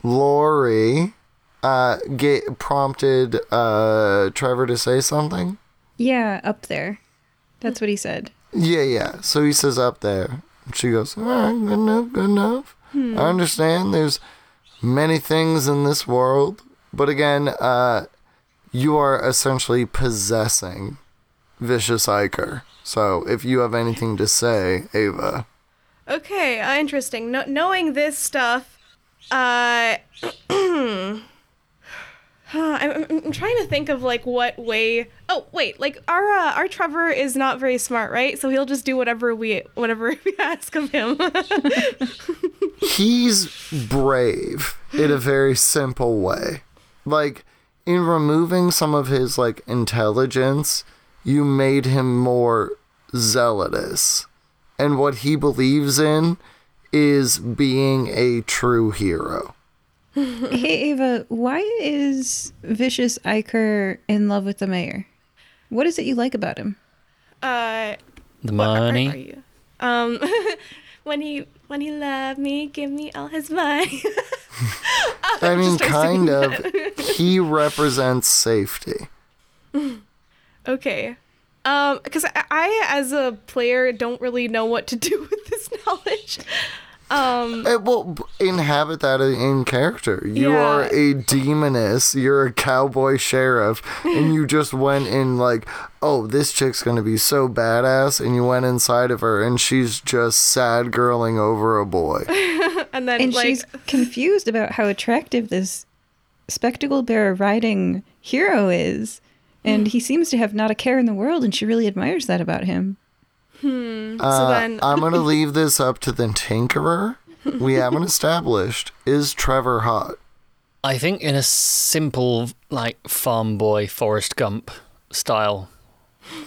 Lori uh, get, prompted uh, Trevor to say something. Yeah, up there. That's what he said. Yeah, yeah. So he says up there. She goes, all right, good enough, good enough. I understand there's many things in this world, but again, uh, you are essentially possessing Vicious Iker. So if you have anything to say, Ava. Okay, uh, interesting. No- knowing this stuff, uh, I'm, I'm, I'm trying to think of like what way. Oh wait, like our uh, our Trevor is not very smart, right? So he'll just do whatever we whatever we ask of him. He's brave in a very simple way. Like, in removing some of his, like, intelligence, you made him more zealous, And what he believes in is being a true hero. hey, Ava, why is Vicious Iker in love with the mayor? What is it you like about him? uh, The what are- money. Are, you? Um, when he when he loved me, give me all his money. I mean, start kind singing of. he represents safety. Okay. Um, because I, I, as a player, don't really know what to do with this knowledge. Um, Eh, well, b- inhabit that in character. You Yeah. are a demoness. You're a cowboy sheriff, and you just went in like, oh, this chick's gonna be so badass, and you went inside of her, and she's just sad girling over a boy. and then And like, she's confused about how attractive this spectacle bearer riding hero is. And he seems to have not a care in the world, and she really admires that about him. Uh, then- I'm gonna leave this up to the tinkerer. We haven't established is Trevor hot. I think in a simple, like, farm boy, Forrest Gump style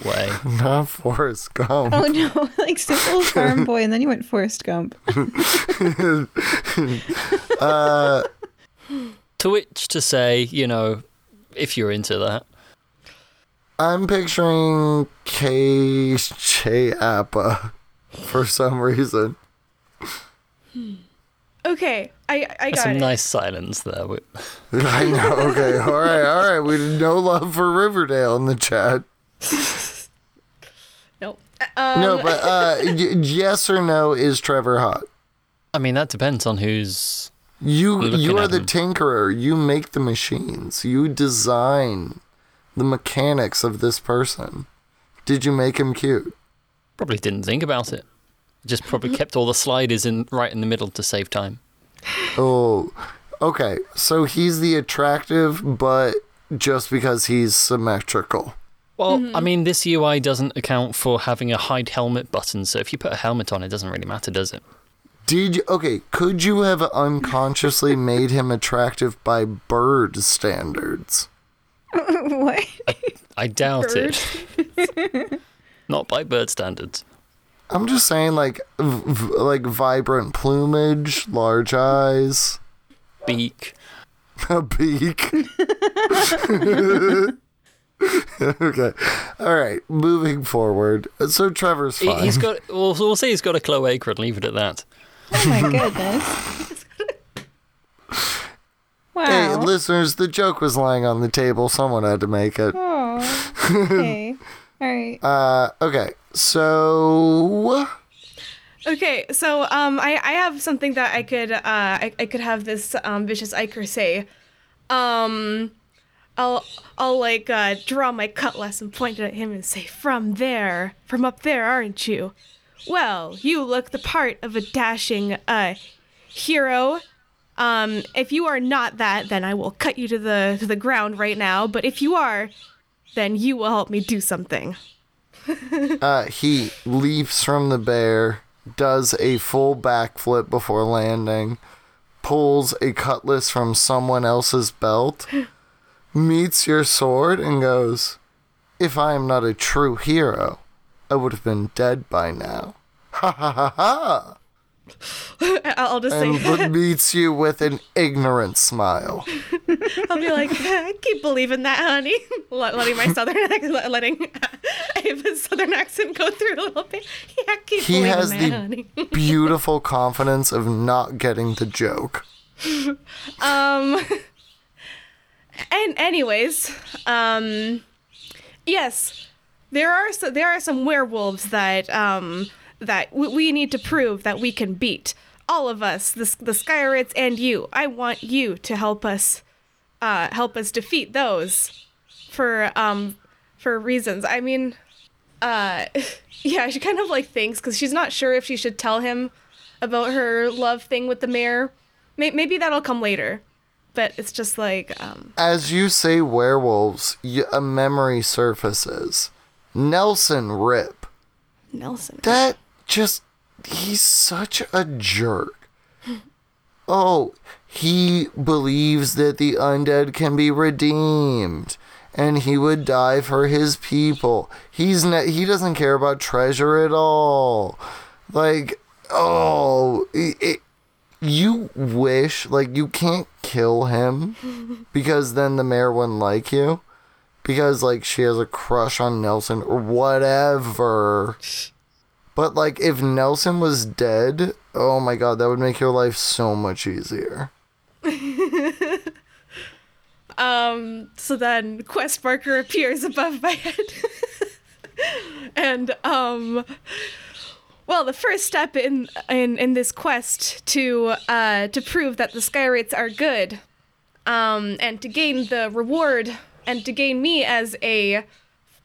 way. Not Forrest Gump. Oh no, like simple farm boy, and then you went Forrest Gump. to which to say, you know, if you're into that. I'm picturing KJ Apa for some reason. okay, I, I got Some it. nice silence there. We- I know. Okay. All right. All right. We no love for Riverdale in the chat. Nope. Um, No, but uh, y- yes or no is Trevor hot? I mean, that depends on who's. You Looking you are at the him. tinkerer. You make the machines. You design the mechanics of this person. Did you make him cute? Probably didn't think about it. Just probably kept all the sliders in right in the middle to save time. Oh, okay. So he's the attractive, but just because he's symmetrical. Well, mm-hmm. I mean, this UI doesn't account for having a hide helmet button, so if you put a helmet on, it doesn't really matter, does it? Did you, okay? Could you have unconsciously made him attractive by bird standards? what? I doubt it. Not by bird standards. I'm just saying, like, v- v- like vibrant plumage, large eyes. Beak. a beak. okay. All right. Moving forward. So Trevor's He- fine. He's got. We'll, we'll say he's got a cloaca and leave it at that. Oh my goodness. Wow. Hey, listeners, the joke was lying on the table. Someone had to make it. oh. Okay. All right. Uh, okay. So. Okay, so um, I, I have something that I could uh I, I could have this um vicious Iker say, um, I'll I'll like uh draw my cutlass and point it at him and say, "From there, from up there, aren't you? Well, you look the part of a dashing uh hero. Um, if you are not that, then I will cut you to the to the ground right now. But if you are, then you will help me do something." Uh, he leaps from the bear, does a full backflip before landing, pulls a cutlass from someone else's belt, meets your sword, and goes, If I am not a true hero, I would have been dead by now. Ha ha ha ha! I'll just say. And meets you with an ignorant smile. I'll be like, I keep believing that, honey. Letting my southern accent, letting Ava's southern accent go through a little bit. Yeah, keep He believing has that, the honey. beautiful confidence of not getting the joke. Um, and anyways, um, yes, there are so, there are some werewolves that um that w- we need to prove that we can beat. All of us, the the Skyrates and you. I want you to help us, uh, help us defeat those, for um, for reasons. I mean, uh, yeah, she kind of like thinks because she's not sure if she should tell him about her love thing with the mayor. May- maybe that'll come later, but it's just like um, As you say werewolves, y- a memory surfaces. Nelson Rip. Nelson. That just. He's such a jerk. Oh, he believes that the undead can be redeemed. And he would die for his people. He's ne- he doesn't care about treasure at all. Like, oh, it, it, you wish like you can't kill him because then the mayor wouldn't like you because like she has a crush on Nelson or whatever. But like if Nelson was dead, oh my god, that would make your life so much easier. Um, so then Quest Marker appears above my head. and um well, the first step in in in this quest to uh to prove that the Skyrates are good um and to gain the reward and to gain me as a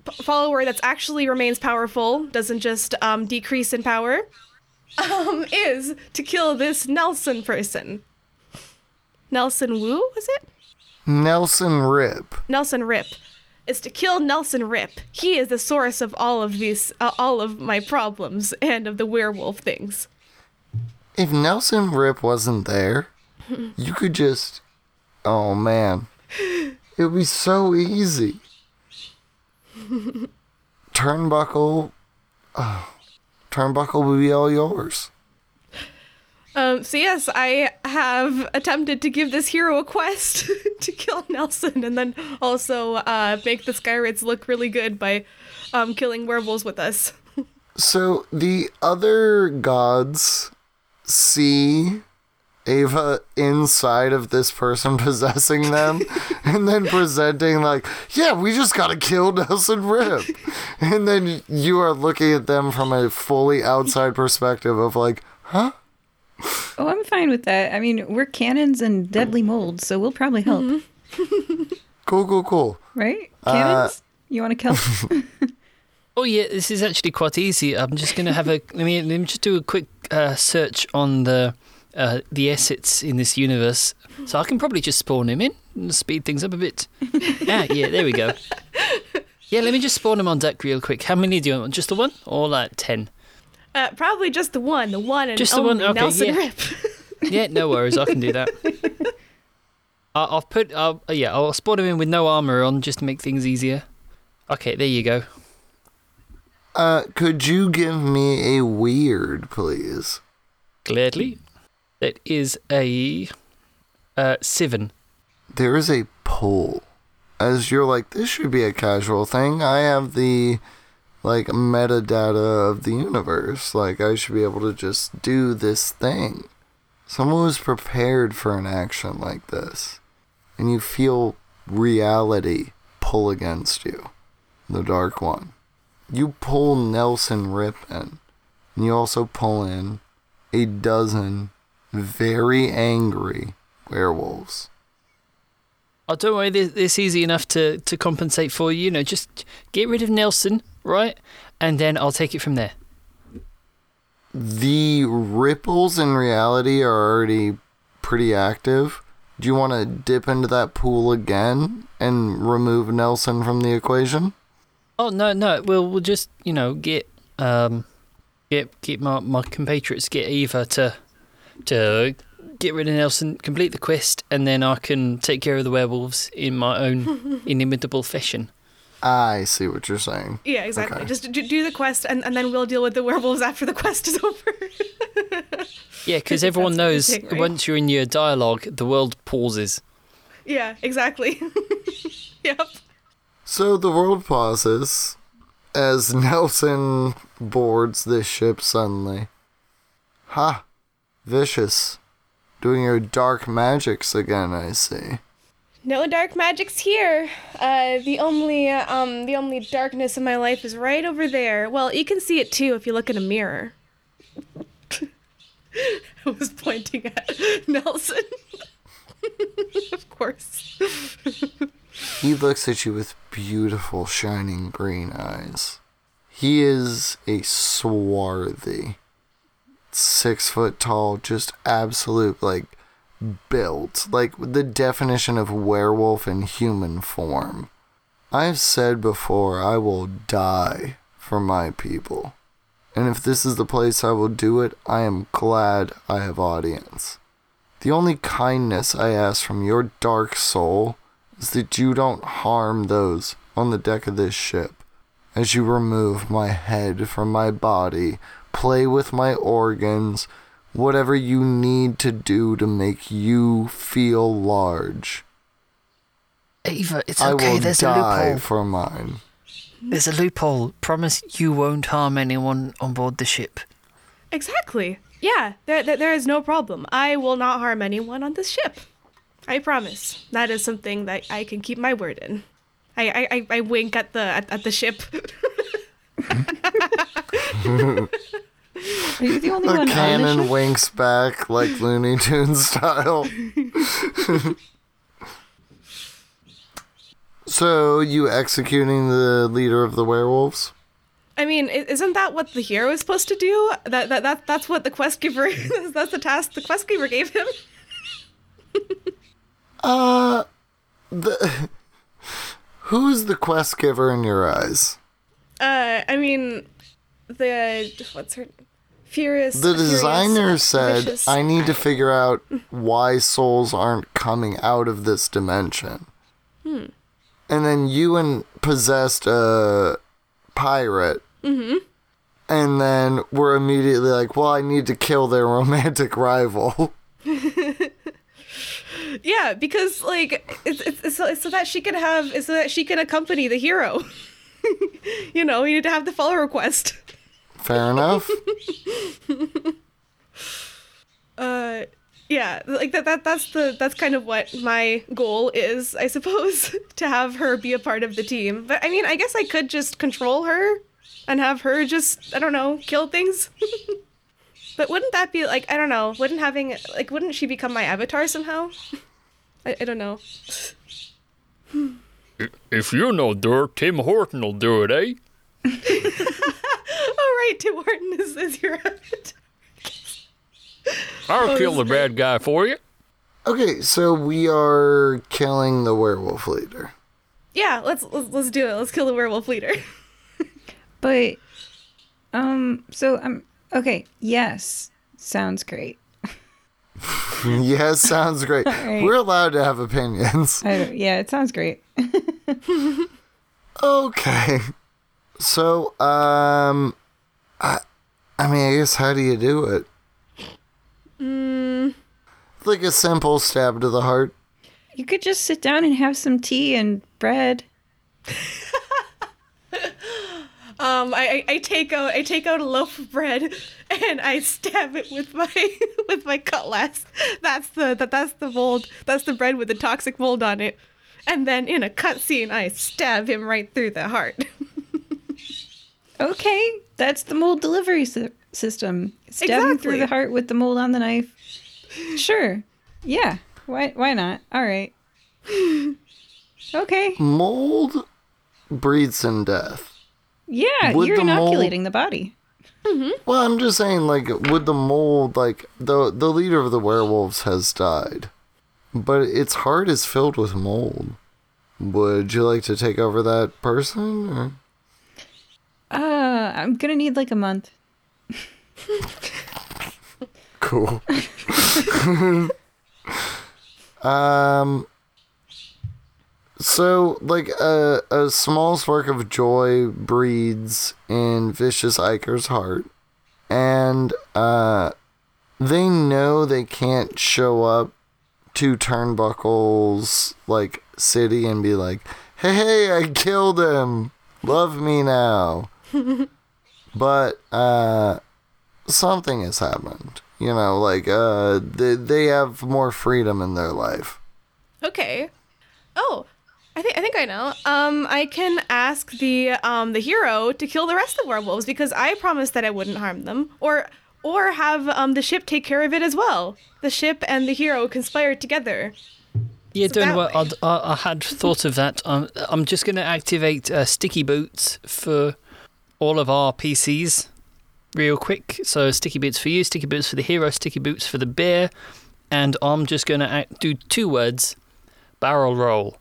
p- follower that's actually remains powerful, doesn't just um decrease in power, um is to kill this Nelson person. Nelson Wu, was it? Nelson Rip. Nelson Rip is to kill Nelson Rip. He is the source of all of these, uh, all of my problems and of the werewolf things. If Nelson Rip wasn't there, you could just Oh man. It would be so easy. Turnbuckle oh, Turnbuckle will be all yours. Um, so yes, I have attempted to give this hero a quest to kill Nelson, and then also uh, make the Skyrates look really good by um, killing werewolves with us. So the other gods see Ava inside of this person possessing them and then presenting like, yeah, we just gotta kill Nelson Rip. And then you are looking at them from a fully outside perspective of like, huh? Oh, I'm fine with that. I mean, we're cannons and deadly molds, so we'll probably help, Cool, cool, cool. right? Cannons? you want to kill? Oh yeah, this is actually quite easy. I'm just gonna have a let me let me just do a quick uh, search on the uh, the assets in this universe, so I can probably just spawn him in and speed things up a bit. ah, yeah, there we go. Yeah, let me just spawn him on deck real quick. How many do you want? Just the one, or like ten? Uh, probably just the one, the one and Just the one? only Okay, Nelson yeah. Rip. Yeah, no worries, I can do that. I'll, I'll put, I'll, yeah, I'll spawn him in with no armor on just to make things easier. Okay, there you go. Uh, could you give me a weird, please? Gladly. That is a uh, seven. there is a pull. As you're like, this should be a casual thing. I have the like metadata of the universe. Like I should be able to just do this thing. Someone was prepared for an action like this. And you feel reality pull against you. The Dark One. You pull Nelson Rip in. And you also pull in a dozen very angry werewolves. Oh, don't worry, this, this easy enough to, to compensate for you. You know, just get rid of Nelson, right? And then I'll take it from there. The ripples in reality are already pretty active. Do you want to dip into that pool again and remove Nelson from the equation? Oh no, no, we'll we'll just you know get um get get my, my compatriots get Eva to to get rid of Nelson, complete the quest, and then I can take care of the werewolves in my own inimitable fashion. I see what you're saying. Yeah, exactly. Okay. Just do, do the quest, and, and then we'll deal with the werewolves after the quest is over. Yeah, because everyone knows thing, right? once you're in your dialogue, the world pauses. yeah, exactly. yep. So the world pauses as Nelson boards this ship suddenly. Ha! Vicious. Doing your dark magics again, I see. No dark magic's here. Uh, the only uh, um, the only darkness in my life is right over there. Well, you can see it too if you look in a mirror. I was pointing at Nelson. of course. He looks at you with beautiful, shining green eyes. He is a swarthy, six foot tall, just absolute, like, built. Like, the definition of werewolf in human form. I've said before, I will die for my people. And if this is the place I will do it, I am glad I have audience. The only kindness I ask from your dark soul is that you don't harm those on the deck of this ship. As you remove my head from my body, play with my organs, whatever you need to do to make you feel large. Eva, it's I okay. will There's a die loophole. for mine. There's a loophole. Promise you won't harm anyone on board the ship. Exactly. Yeah, there, there, there is no problem. I will not harm anyone on this ship. I promise. That is something that I can keep my word in. I, I, I, I wink at the at, at the ship. Are you the only The one on the cannon ship? winks back like Looney Tunes style. so, you executing the leader of the werewolves? I mean, isn't that what the hero is supposed to do? That that, that that's what the quest giver. Is that's the task the quest giver gave him. Uh, the who's the quest giver in your eyes? Uh, I mean, the what's her, furious. The Furious, designer said, vicious- "I need to figure out why souls aren't coming out of this dimension." Hmm. And then you and possessed a pirate. Mm-hmm. And then we're immediately like, "Well, I need to kill their romantic rival." Yeah, because like it's, it's, it's, so, it's so that she can have it's so that she can accompany the hero. you know, you need to have the follow request. Fair enough. Uh, yeah, like that that that's the that's kind of what my goal is, I suppose, to have her be a part of the team. But I mean, I guess I could just control her and have her just I don't know kill things. but wouldn't that be like I don't know? Wouldn't having like wouldn't she become my avatar somehow? I, I don't know. If you know dirt, Tim Horton will do it, eh? All right, Tim Horton is, is your avatar. I'll kill the bad guy for you. Okay, so we are killing the werewolf leader. Yeah, let's, let's let's do it. Let's kill the werewolf leader. But, um, so I'm okay, yes, sounds great. yes, sounds great. right. We're allowed to have opinions. Yeah, it sounds great. Okay. So, um, I, I mean, I guess how do you do it? Mm, Like a simple stab to the heart. You could just sit down and have some tea and bread. Um, I, I I take out I take out a loaf of bread and I stab it with my with my cutlass. That's the that that's the mold. That's the bread with the toxic mold on it. And then in a cutscene, I stab him right through the heart. Okay, that's the mold delivery sy- system. Stabbing through the heart with the mold on the knife. Sure. Yeah. Why? Why not? All right. Okay. Mold breeds in death. Yeah, Would you're the mold- inoculating the body. Well, I'm just saying, like, would the mold, like, the the leader of the werewolves has died, but its heart is filled with mold. Would you like to take over that person? Or? Uh, I'm gonna need like a month. Cool. um. So, like, a, a small spark of joy breeds in Vicious Iker's heart. And, uh, they know they can't show up to Turnbuckle's, like, city and be like, hey, hey, I killed him. Love me now. but, uh, something has happened. You know, like uh, they they have more freedom in their life. Okay. Oh, I think I think I know. Um, I can ask the um the hero to kill the rest of the werewolves because I promised that I wouldn't harm them, or or have um the ship take care of it as well. The ship and the hero conspire together. Yeah, So don't. I'd, I, I had thought of that. I'm, I'm just going to activate uh, sticky boots for all of our PCs real quick. So sticky boots for you, sticky boots for the hero, sticky boots for the bear, and I'm just going to do two words: barrel roll.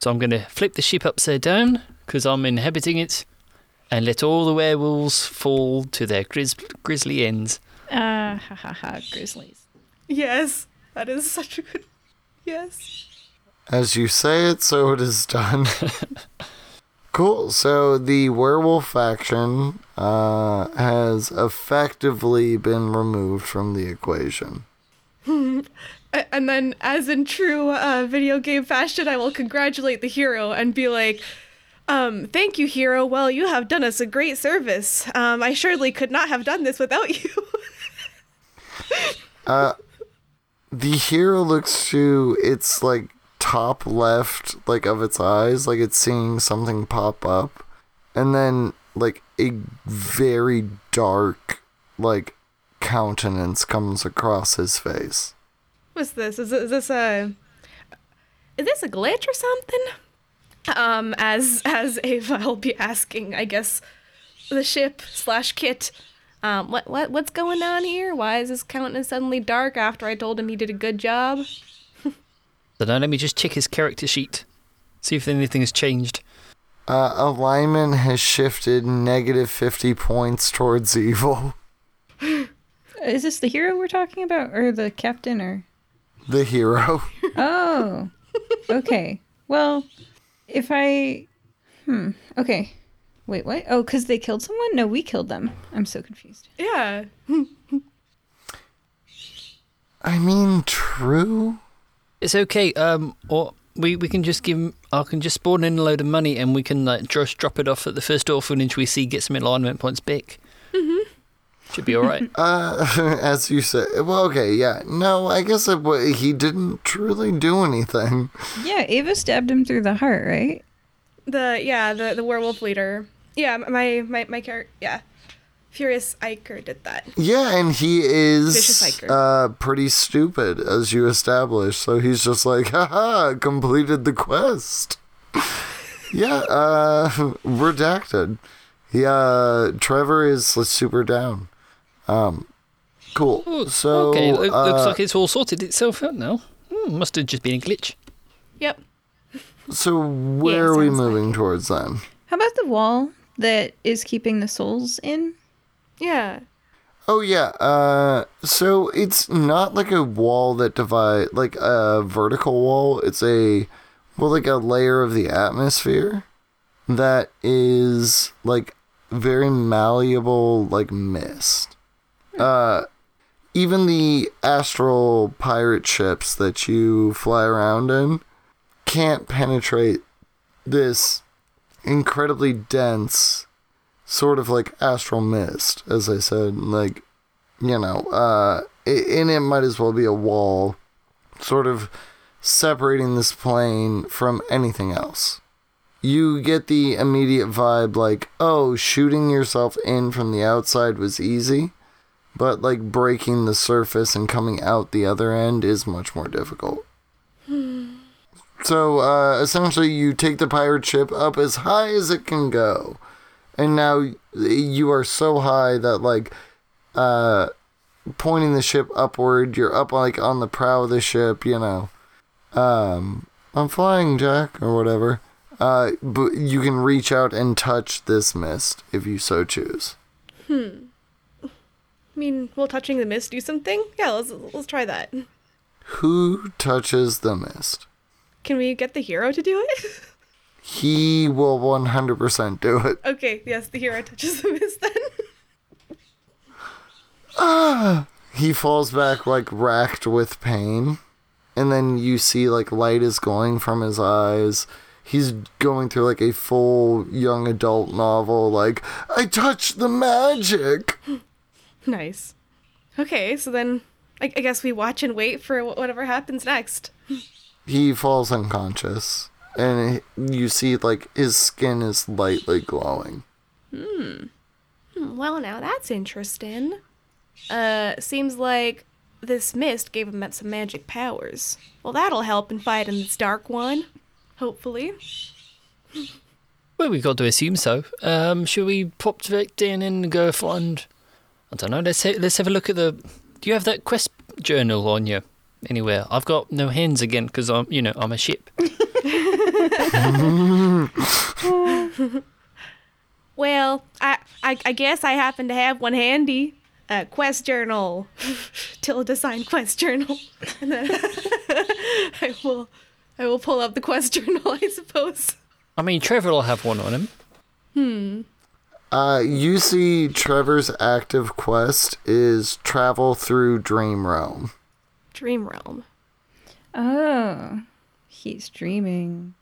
So I'm going to flip the ship upside down because I'm inhabiting it, and let all the werewolves fall to their grizz- grisly ends. Ah, ha ha ha, grizzlies. Yes, that is such a good. Yes. As you say it, so it is done. cool. So the werewolf faction uh, has effectively been removed from the equation. And then, as in true uh, video game fashion, I will congratulate the hero and be like, um, thank you, hero. Well, you have done us a great service. Um, I surely could not have done this without you. The hero looks to its like top left, like of its eyes, like it's seeing something pop up, and then like a very dark, like countenance comes across his face. What's this? Is, is this a is this a glitch or something? Um, as as Ava, I'll be asking, I guess, the ship slash kit. Um, what what what's going on here? Why is his countenance suddenly dark after I told him he did a good job? So now let me just check his character sheet, see if anything has changed. Uh, alignment has shifted negative 50 points towards evil. Is this the hero we're talking about, or the captain, or? The hero. Oh, okay. Well, if I, hmm, okay. Wait, what? Oh, because they killed someone? No, we killed them. I'm so confused. Yeah. I mean, true. It's okay. Um, or we we can just give. 'em- I can just spawn in a load of money, and we can like just drop it off at the first orphanage we see, get some alignment points back. Should be all right. Uh, as you said. Well, okay, yeah. No, I guess it, wa- he didn't truly do anything. Yeah, Ava stabbed him through the heart, right? The yeah the the werewolf leader. Yeah, my my my character. Yeah, Furious Iker did that. Yeah, and he Vicious is hiker. uh, pretty stupid, as you established. So he's just like, haha, completed the quest. yeah, uh, redacted. Yeah, Trevor is super down. Um, cool. Oh, so, okay, lo- looks uh, like it's all sorted itself out now. Hmm, must have just been a glitch. Yep. so where are we sounds like moving towards then? How about the wall that is keeping the souls in? Yeah. Oh yeah. Uh, so it's not like a wall that divide, like a vertical wall. It's a well, like a layer of the atmosphere that is like very malleable, like mist. Uh, even the astral pirate ships that you fly around in can't penetrate this incredibly dense sort of like astral mist as i said like you know uh and it might as well be a wall sort of separating this plane from anything else. You get the immediate vibe like oh shooting yourself in from the outside was easy but like breaking the surface and coming out the other end is much more difficult. so uh, essentially, you take the pirate ship up as high as it can go, and now you are so high that like uh, pointing the ship upward, you're up like on the prow of the ship, you know. Um, I'm flying, Jack, or whatever. Uh, but you can reach out and touch this mist if you so choose. Hmm. I mean, will touching the mist do something? Yeah, let's let's try that. Who touches the mist? Can we get the hero to do it? He will 100% do it. Okay, yes, the hero touches the mist then. ah! He falls back like racked with pain. And then you see like light is going from his eyes. He's going through like a full young adult novel like I touched the magic. Nice. Okay, so then I, I guess we watch and wait for whatever happens next. He falls unconscious, and you see like his skin is lightly glowing. Hmm. Well, now that's interesting. Uh, seems like this mist gave him some magic powers. Well, that'll help in fighting this dark one. Hopefully. Well, we've got to assume so. Um, should we pop direct in and go find I don't know. Let's ha- let's have a look at the. Do you have that quest journal on you anywhere? I've got no hands again because I'm you know I'm a ship. well, I, I I guess I happen to have one handy. A quest journal, Tilda signed quest journal, and then I will I will pull up the quest journal. I suppose. I mean, Trevor will have one on him. Hmm. Uh, you see Trevor's active quest is travel through Dream Realm. Dream Realm. Oh, he's dreaming.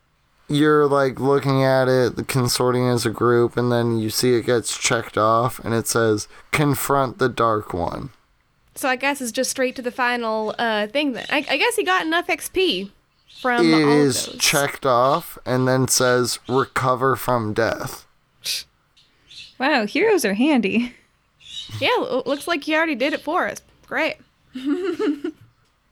You're like looking at it, the consorting as a group, and then you see it gets checked off, and it says confront the Dark One. So I guess it's just straight to the final uh, thing then. I, I guess he got enough XP from. It is checked off, and then says recover from death. Wow, heroes are handy. Yeah, looks like he already did it for us. Great.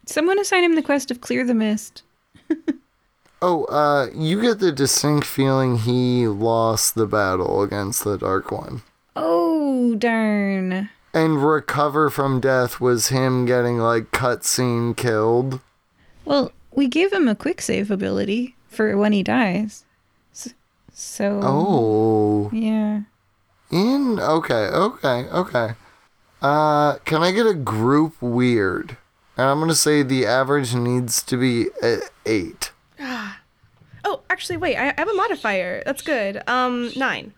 Someone assign him the quest of clear the mist. oh, uh, you get the distinct feeling he lost the battle against the Dark One. Oh, darn. And recover from death was him getting like cutscene killed. Well, we gave him a quick save ability for when he dies. So. Oh. Yeah. In okay, okay, okay. Uh, can I get a group weird? And I'm gonna say the average needs to be eight. Oh, actually, wait. I have a modifier. That's good. Um, nine.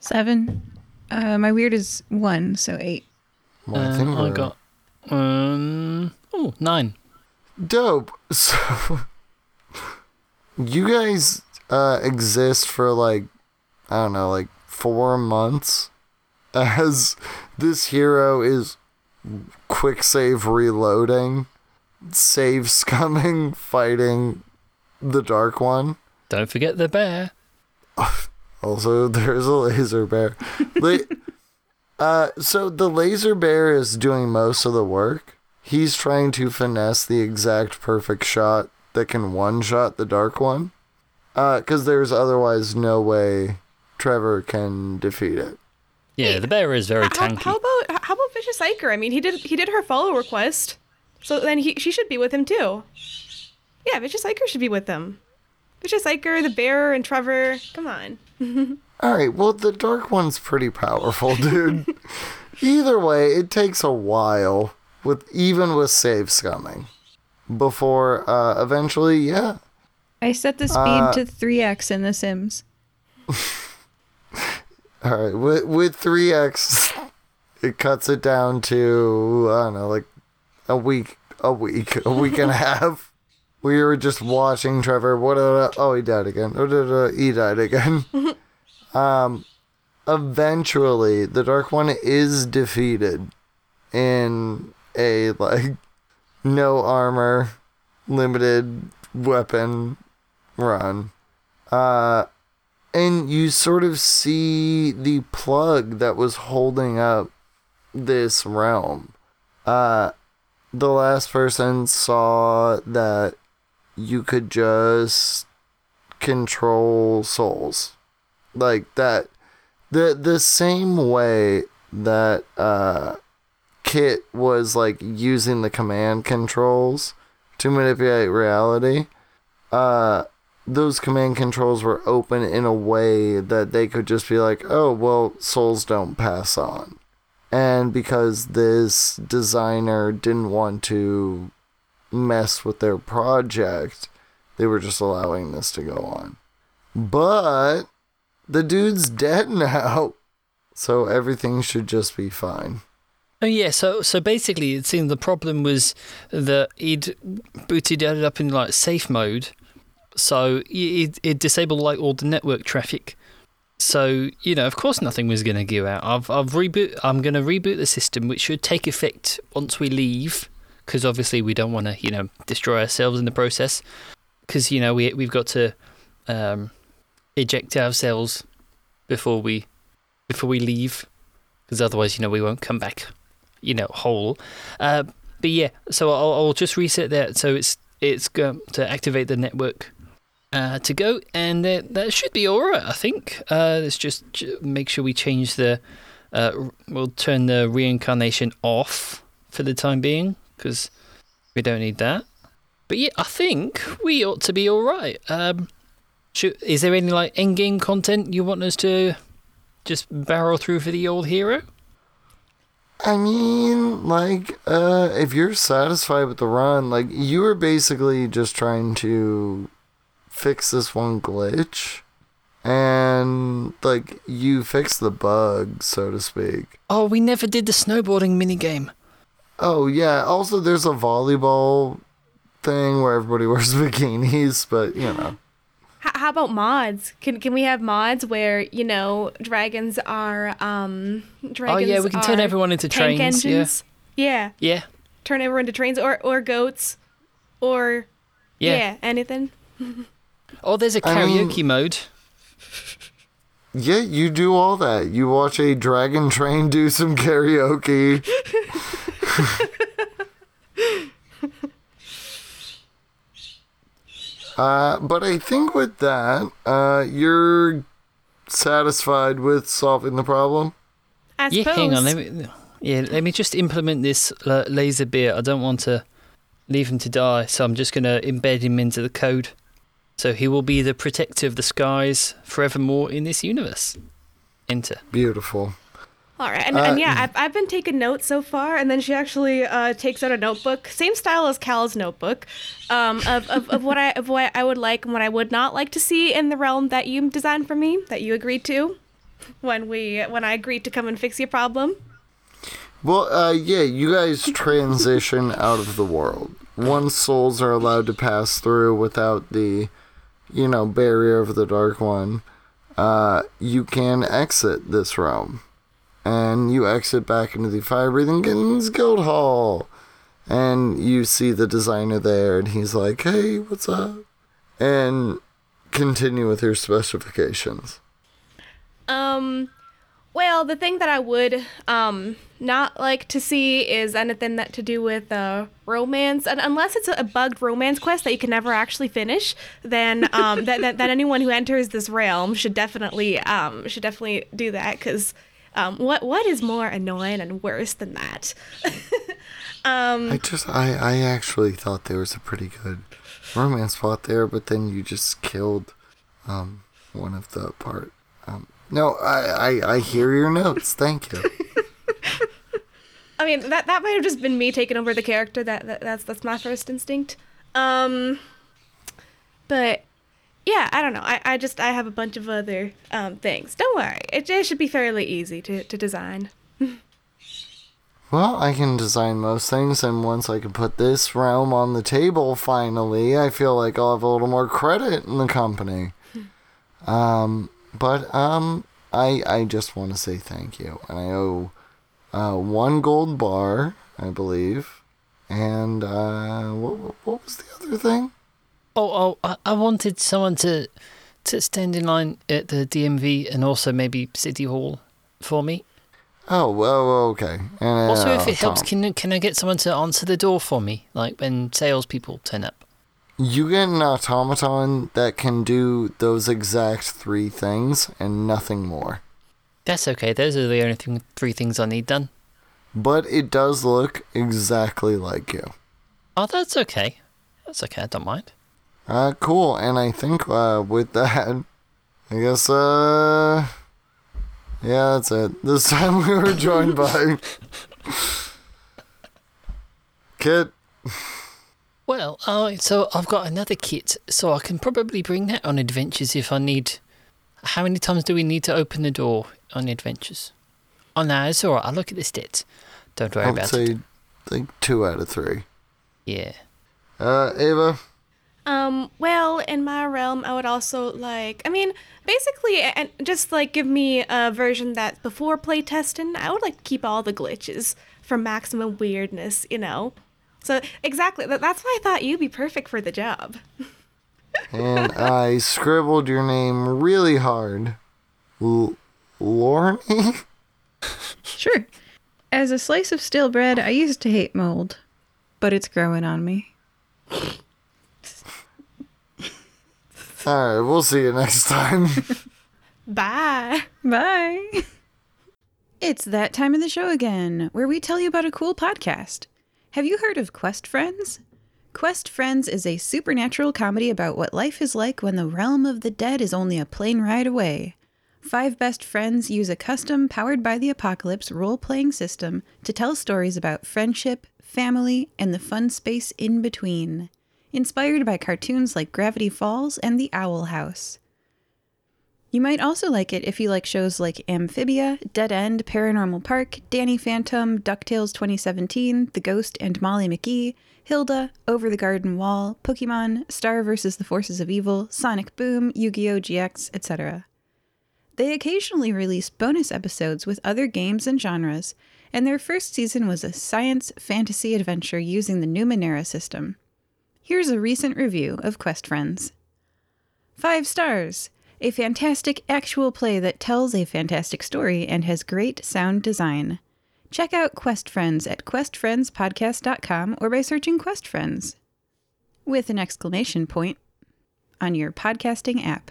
Seven. Uh, my weird is one, so eight. Well, I think uh, I got um oh nine. Dope. So you guys uh exist for like I don't know, like four months as this hero is quick save reloading, save scumming, fighting the Dark One. Don't forget the bear. Also, there's a laser bear. uh, so the laser bear is doing most of the work. He's trying to finesse the exact perfect shot that can one shot the Dark One. Because uh, there's otherwise no way Trevor can defeat it. Yeah, the bear is very how, tanky. How about how about Vicious Iker? I mean, he did he did her follow request, so then he she should be with him too. Yeah, Vicious Iker should be with them. Vicious Iker, the bear, and Trevor. Come on. All right. Well, the dark one's pretty powerful, dude. Either way, it takes a while with even with save scumming before uh, eventually, yeah. I set the speed uh, to three x in The Sims. All right, with with three X, it cuts it down to I don't know, like a week, a week, a week and a half. We were just watching Trevor. What? Oh, he died again. Oh, he died again. um, eventually, the Dark One is defeated in a like no armor, limited weapon run. Uh, and you sort of see the plug that was holding up this realm. Uh, the last person saw that you could just control souls like that the the same way that uh kit was like using the command controls to manipulate reality uh those command controls were open in a way that they could just be like oh well souls don't pass on and because this designer didn't want to mess with their project, they were just allowing this to go on. But the dude's dead now, so everything should just be fine. Oh yeah, so so basically, it seemed the problem was that he'd booted it up in like safe mode, so it it disabled like all the network traffic. So you know, of course, nothing was going to go out. I've I've reboot. I'm going to reboot the system, which should take effect once we leave because obviously we don't want to, you know, destroy ourselves in the process. Because you know we we've got to um, eject ourselves before we before we leave, because otherwise, you know, we won't come back, you know, whole. Uh, but yeah, so I'll, I'll just reset that so it's it's going to activate the network uh, to go, and that, that should be all right. I think. Uh, let's just make sure we change the. Uh, we'll turn the reincarnation off for the time being because we don't need that. But yeah, I think we ought to be all right. Um, should, is there any like end game content you want us to just barrel through for the old hero? I mean, like, uh, if you're satisfied with the run, like, you were basically just trying to fix this one glitch. And, like, you fix the bug, so to speak. Oh, we never did the snowboarding minigame. Oh yeah. Also, there's a volleyball thing where everybody wears bikinis, but you know. How about mods? Can can we have mods where you know dragons are um dragons? Oh yeah, we can turn everyone into trains. Engines. Yeah. Yeah. Yeah. Turn everyone into trains or or goats, or yeah, yeah anything. oh, there's a karaoke I mean, mode. Yeah, you do all that. You watch a dragon train do some karaoke. uh, but I think with that, uh, you're satisfied with solving the problem. I yeah, hang on. Let me, yeah, let me just implement this uh, laser bear. I don't want to leave him to die, so I'm just going to embed him into the code. So he will be the protector of the skies forevermore in this universe. Enter. Beautiful. All right, and, uh, and yeah, I've, I've been taking notes so far, and then she actually uh, takes out a notebook, same style as Cal's notebook, um, of, of, of what I of what I would like and what I would not like to see in the realm that you designed for me, that you agreed to, when we when I agreed to come and fix your problem. Well, uh, yeah, you guys transition out of the world. Once souls are allowed to pass through without the, you know, barrier of the Dark One, uh, you can exit this realm and you exit back into the Fire Breathing Kittens Guild Hall. And you see the designer there, and he's like, hey, what's up? And continue with your specifications. Um, well, the thing that I would um not like to see is anything that to do with uh romance, and unless it's a bugged romance quest that you can never actually finish, then um that, that that anyone who enters this realm should definitely um should definitely do that because um, what what is more annoying and worse than that? um, I just I I actually thought there was a pretty good romance plot there, but then you just killed um, one of the part. Um, no, I, I I hear your notes. Thank you. I mean that that might have just been me taking over the character. That, that that's that's my first instinct. Um, but yeah, I don't know. I, I just I have a bunch of other um, things. Don't worry, it, it should be fairly easy to, to design. Well, I can design most things, and once I can put this realm on the table, finally, I feel like I'll have a little more credit in the company. um, but um, I I just want to say thank you, and I owe uh, one gold bar, I believe, and uh, what what was the other thing? Oh, oh, I, wanted someone to to stand in line at the DMV and also maybe City Hall for me. Oh well, okay. And, Also, if uh, it helps, Tom, can can I get someone to answer the door for me, like when salespeople turn up? You get an automaton that can do those exact three things and nothing more. That's okay. Those are the only thing, three things I need done. But it does look exactly like you. Oh, that's okay. That's okay. I don't mind. Uh, cool. And I think uh, with that, I guess uh, yeah, that's it. This time we were joined by Kit. Well, uh, so I've got another kit, so I can probably bring that on adventures if I need. How many times do we need to open the door on adventures? Oh no, it's alright. I'll look at the stats. Don't worry I would about say it. like two out of three. Yeah. Uh, Ava. Um, well, in my realm, I would also like, I mean, basically, and just like give me a version that before playtesting, I would like to keep all the glitches for maximum weirdness, you know? So, exactly, that's why I thought you'd be perfect for the job. and I scribbled your name really hard. L- Lorne? Sure. As a slice of stale bread, I used to hate mold, but it's growing on me. Alright, we'll see you next time. Bye. Bye. It's that time of the show again, where we tell you about a cool podcast. Have you heard of Quest Friends? Quest Friends is a supernatural comedy about what life is like when the realm of the dead is only a plane ride away. Five best friends use a custom powered by the apocalypse role playing system to tell stories about friendship, family, and the fun space in between. Inspired by cartoons like Gravity Falls and The Owl House. You might also like it if you like shows like Amphibia, Dead End, Paranormal Park, Danny Phantom, DuckTales 2017, The Ghost and Molly McGee, Hilda, Over the Garden Wall, Pokemon, Star vs. the Forces of Evil, Sonic Boom, Yu Gi Oh! GX, etc. They occasionally release bonus episodes with other games and genres, and their first season was a science fantasy adventure using the Numenera system. Here's a recent review of Quest Friends. Five stars! A fantastic actual play that tells a fantastic story and has great sound design. Check out Quest Friends at questfriendspodcast.com or by searching Quest Friends with an exclamation point on your podcasting app.